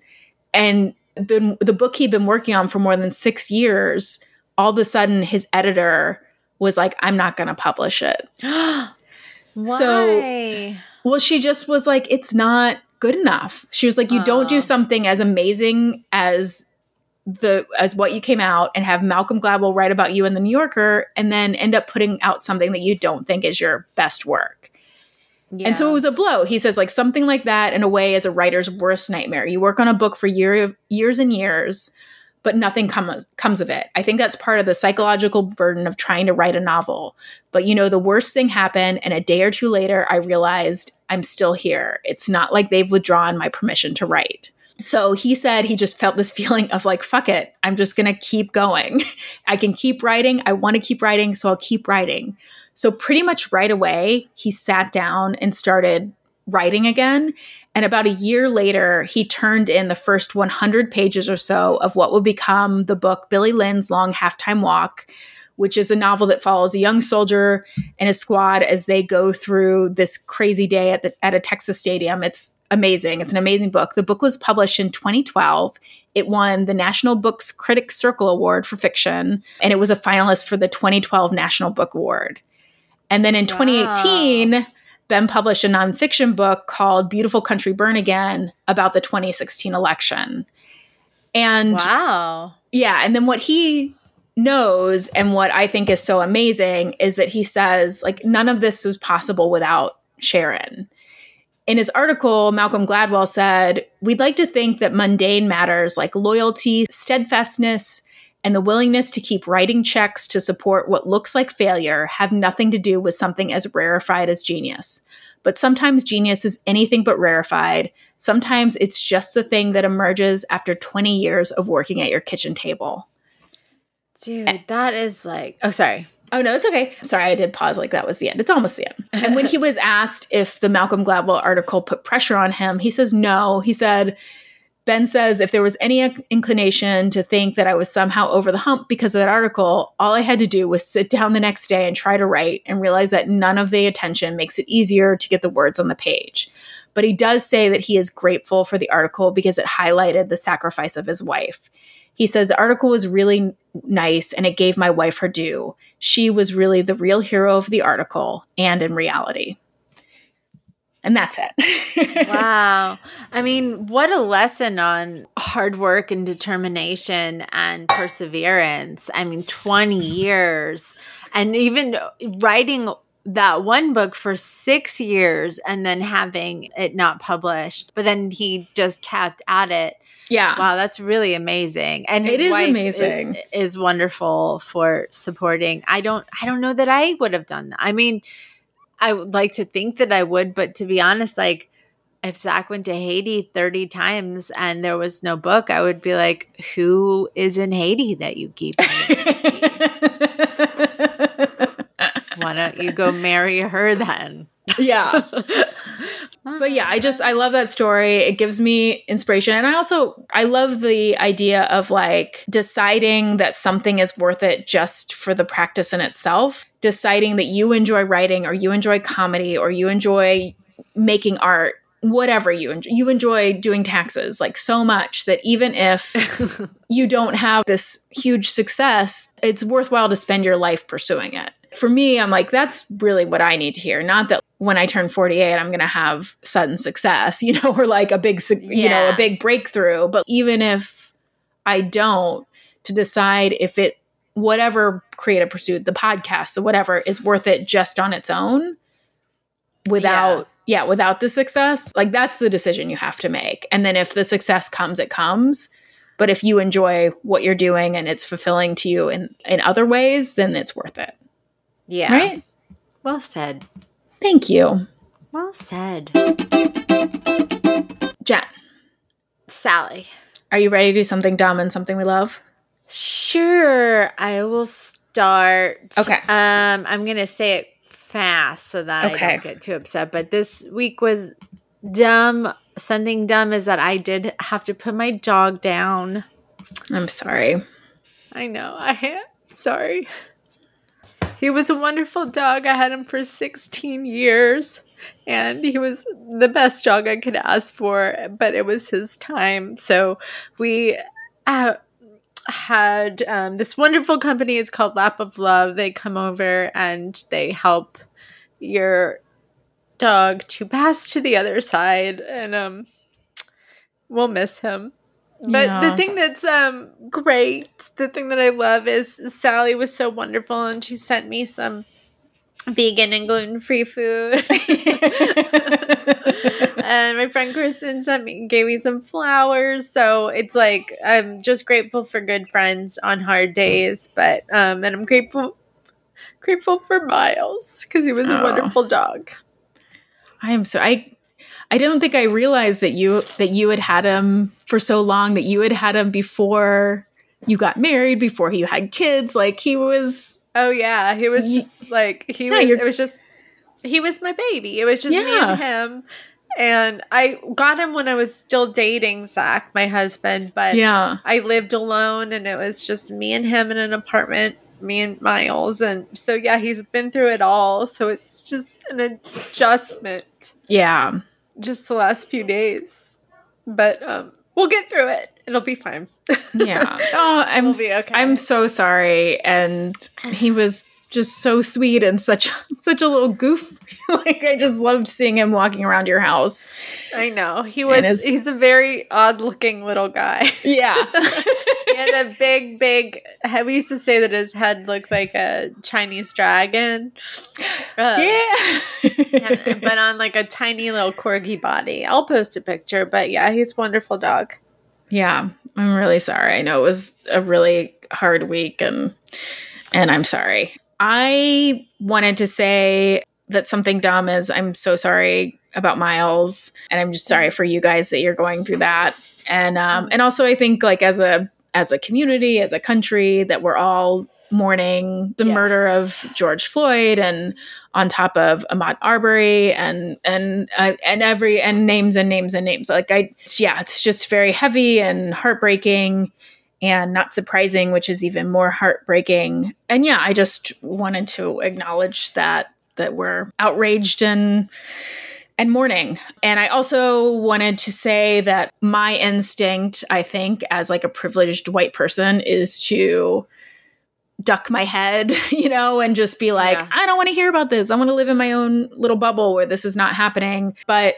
[SPEAKER 2] And the, the book he'd been working on for more than six years, all of a sudden his editor was like, I'm not going to publish it.
[SPEAKER 1] Why?
[SPEAKER 2] So, well, she just was like, it's not good enough. She was like, you don't do oh. something as amazing as the as what you came out and have Malcolm Gladwell write about you in the New Yorker and then end up putting out something that you don't think is your best work. Yeah. And so it was a blow. He says like something like that in a way is a writer's worst nightmare. You work on a book for year, years and years, but nothing come, comes of it. I think that's part of the psychological burden of trying to write a novel. But you know, the worst thing happened, and a day or two later, I realized I'm still here. It's not like they've withdrawn my permission to write. So he said he just felt this feeling of like, fuck it, I'm just gonna keep going. I can keep writing. I wanna keep writing, so I'll keep writing. So, pretty much right away, he sat down and started writing again. And about a year later, he turned in the first 100 pages or so of what would become the book Billy Lynn's Long Halftime Walk, which is a novel that follows a young soldier and his squad as they go through this crazy day at, the, at a Texas stadium. It's amazing. It's an amazing book. The book was published in 2012. It won the National Books Critics Circle Award for fiction, and it was a finalist for the 2012 National Book Award. And then in wow. 2018, Ben published a nonfiction book called Beautiful Country Burn Again about the 2016 election. And
[SPEAKER 1] wow.
[SPEAKER 2] Yeah. And then what he knows and what I think is so amazing is that he says, like, none of this was possible without Sharon. In his article, Malcolm Gladwell said, We'd like to think that mundane matters like loyalty, steadfastness, and the willingness to keep writing checks to support what looks like failure have nothing to do with something as rarefied as genius. But sometimes genius is anything but rarefied. Sometimes it's just the thing that emerges after 20 years of working at your kitchen table.
[SPEAKER 1] Dude, that is like, oh, sorry.
[SPEAKER 2] Oh, no, it's okay. Sorry, I did pause like that was the end. It's almost the end. And when he was asked if the Malcolm Gladwell article put pressure on him, he says no. He said, Ben says if there was any inclination to think that I was somehow over the hump because of that article, all I had to do was sit down the next day and try to write and realize that none of the attention makes it easier to get the words on the page. But he does say that he is grateful for the article because it highlighted the sacrifice of his wife. He says the article was really nice and it gave my wife her due. She was really the real hero of the article and in reality. And that's it.
[SPEAKER 1] wow. I mean, what a lesson on hard work and determination and perseverance. I mean, 20 years and even writing that one book for six years and then having it not published, but then he just kept at it.
[SPEAKER 2] Yeah.
[SPEAKER 1] Wow, that's really amazing. And
[SPEAKER 2] it is amazing.
[SPEAKER 1] Is, is wonderful for supporting. I don't I don't know that I would have done that. I mean, I would like to think that I would, but to be honest, like if Zach went to Haiti 30 times and there was no book, I would be like, who is in Haiti that you keep? Why don't you go marry her then?
[SPEAKER 2] Yeah. but yeah, I just I love that story. It gives me inspiration and I also I love the idea of like deciding that something is worth it just for the practice in itself. Deciding that you enjoy writing or you enjoy comedy or you enjoy making art whatever you enjoy. You enjoy doing taxes like so much that even if you don't have this huge success, it's worthwhile to spend your life pursuing it for me, I'm like, that's really what I need to hear. Not that when I turn 48, I'm going to have sudden success, you know, or like a big, you yeah. know, a big breakthrough. But even if I don't, to decide if it, whatever creative pursuit, the podcast, or whatever, is worth it just on its own without, yeah. yeah, without the success, like that's the decision you have to make. And then if the success comes, it comes. But if you enjoy what you're doing and it's fulfilling to you in, in other ways, then it's worth it.
[SPEAKER 1] Yeah. Right? Well said.
[SPEAKER 2] Thank you.
[SPEAKER 1] Well said.
[SPEAKER 2] Jen,
[SPEAKER 1] Sally.
[SPEAKER 2] Are you ready to do something dumb and something we love?
[SPEAKER 1] Sure. I will start.
[SPEAKER 2] Okay.
[SPEAKER 1] Um, I'm gonna say it fast so that
[SPEAKER 2] Okay.
[SPEAKER 1] I don't get too upset. But this week was dumb. Something dumb is that I did have to put my dog down.
[SPEAKER 2] I'm sorry.
[SPEAKER 1] I know. I am sorry. He was a wonderful dog. I had him for 16 years. And he was the best dog I could ask for, but it was his time. So we uh, had um, this wonderful company. It's called Lap of Love. They come over and they help your dog to pass to the other side. And um, we'll miss him. But
[SPEAKER 2] Yeah.
[SPEAKER 1] the thing that's um great, the thing that I love is Sally was so wonderful and she sent me some vegan and gluten free food. and my friend Kristen sent me gave me some flowers. So it's like I'm just grateful for good friends on hard days. But um and I'm grateful grateful for Miles because he was a
[SPEAKER 2] Oh.
[SPEAKER 1] wonderful dog.
[SPEAKER 2] I am so I I don't think I realized that you that you had had him for so long that you had had him before you got married, before you had kids. Like he was
[SPEAKER 1] Oh yeah, he was just like he
[SPEAKER 2] Yeah,
[SPEAKER 1] was. It was just he was my baby. It was just me and him. And I got him when I was still dating Zach, my husband, but
[SPEAKER 2] Yeah.
[SPEAKER 1] I lived alone and it was just me and him in an apartment, me and Miles. And so, yeah, he's been through it all. So it's just an adjustment
[SPEAKER 2] Yeah.
[SPEAKER 1] just the last few days. But um, we'll get through it. It'll be fine.
[SPEAKER 2] Yeah. Oh, I'm
[SPEAKER 1] We'll okay.
[SPEAKER 2] I'm so sorry. And he was just so sweet and such such a little goof. like I just loved seeing him walking around your house.
[SPEAKER 1] I know. He was,
[SPEAKER 2] his-
[SPEAKER 1] he's a very odd looking little guy.
[SPEAKER 2] Yeah.
[SPEAKER 1] he had a big, big. We used to say that his head looked like a Chinese dragon. Uh,
[SPEAKER 2] yeah.
[SPEAKER 1] and- but on like a tiny little corgi body. I'll post a picture. But yeah, he's a wonderful dog.
[SPEAKER 2] Yeah, I'm really sorry. I know it was a really hard week and and I'm sorry. I wanted to say that something dumb is I'm so sorry about Miles and I'm just sorry for you guys that you're going through that. And um and also I think like as a as a community, as a country that we're all mourning the
[SPEAKER 1] Yes.
[SPEAKER 2] murder of George Floyd and on top of Ahmaud Arbery and and uh, and every and names and names and names. Like I, yeah, it's just very heavy and heartbreaking, and not surprising, which is even more heartbreaking. And yeah, I just wanted to acknowledge that that we're outraged and and mourning. And I also wanted to say that my instinct, I think, as like a privileged white person, is to duck my head, you know, and just be like,
[SPEAKER 1] Yeah.
[SPEAKER 2] I don't want to hear about this. I want to live in my own little bubble where this is not happening. But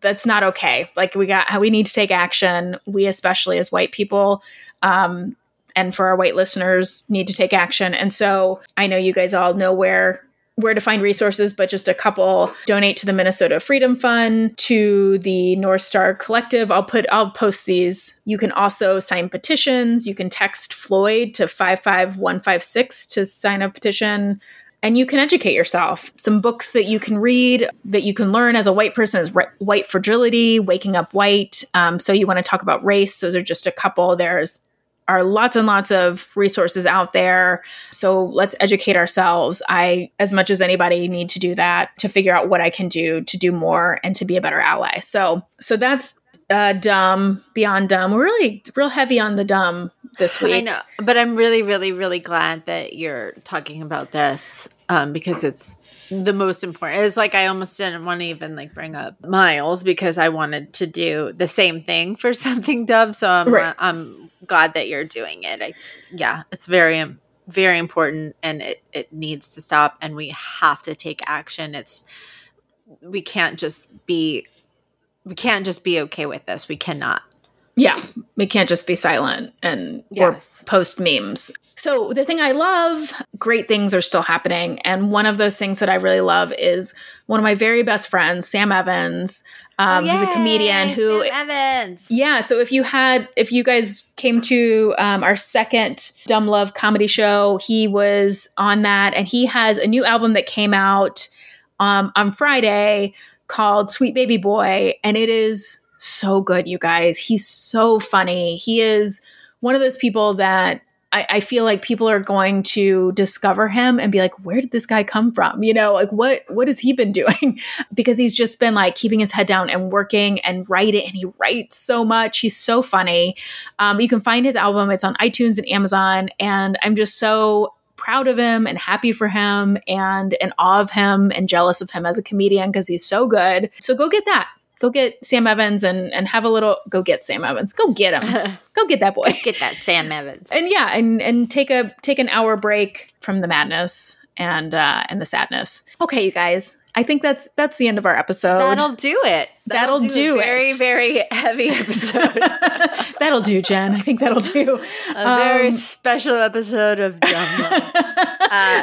[SPEAKER 2] that's not okay. Like we got we need to take action. We especially as white people um and for our white listeners need to take action. And so I know you guys all know where where to find resources, but just a couple donate to the Minnesota Freedom Fund, to the North Star Collective. I'll put I'll post these. You can also sign petitions. You can text Floyd to 55156 to sign a petition. And you can educate yourself. Some books that you can read that you can learn as a white person is White Fragility, Waking Up White. Um, so you want to talk about race. Those are just a couple. There's are lots and lots of resources out there. So let's educate ourselves. I, as much as anybody, need to do that to figure out what I can do to do more and to be a better ally. So, so that's uh, dumb beyond dumb. We're really real heavy on the dumb this week.
[SPEAKER 1] I know, but I'm really, really, really glad that you're talking about this um, because it's the most important. It's like I almost didn't want to even like bring up Miles because I wanted to do the same thing for something dumb. So I'm
[SPEAKER 2] Right.
[SPEAKER 1] Uh, I'm glad that you're doing it. I yeah, it's very very important and it it needs to stop and we have to take action. It's we can't just be we can't just be okay with this. We cannot.
[SPEAKER 2] Yeah, we can't just be silent and
[SPEAKER 1] Yes.
[SPEAKER 2] or post memes. So the thing I love, great things are still happening, and one of those things that I really love is one of my very best friends, Sam Evans, um, who's a comedian who.
[SPEAKER 1] Sam Evans.
[SPEAKER 2] Yeah, so if you had, if you guys came to um, our second Dumb Love comedy show, he was on that, and he has a new album that came out um, on Friday called Sweet Baby Boy, and it is so good, you guys. He's so funny. He is one of those people that I, I, feel like people are going to discover him and be like, where did this guy come from? You know, like what what has he been doing? because he's just been like keeping his head down and working and writing, and he writes so much. He's so funny. Um, you can find his album. It's on iTunes and Amazon, and I'm just so proud of him and happy for him and in awe of him and jealous of him as a comedian because he's so good. So go get that go get Sam Evans and and have a little go get Sam Evans. Go get him. go get that boy.
[SPEAKER 1] get that Sam Evans.
[SPEAKER 2] And yeah, and and take a take an hour break from the madness and uh and the sadness. Okay, you guys. I think that's that's the end of our episode.
[SPEAKER 1] That'll do it.
[SPEAKER 2] That'll, that'll do, do
[SPEAKER 1] very, it. Very, very heavy episode.
[SPEAKER 2] that'll do, Jen. I think that'll do.
[SPEAKER 1] A um, very special episode of Dumb uh,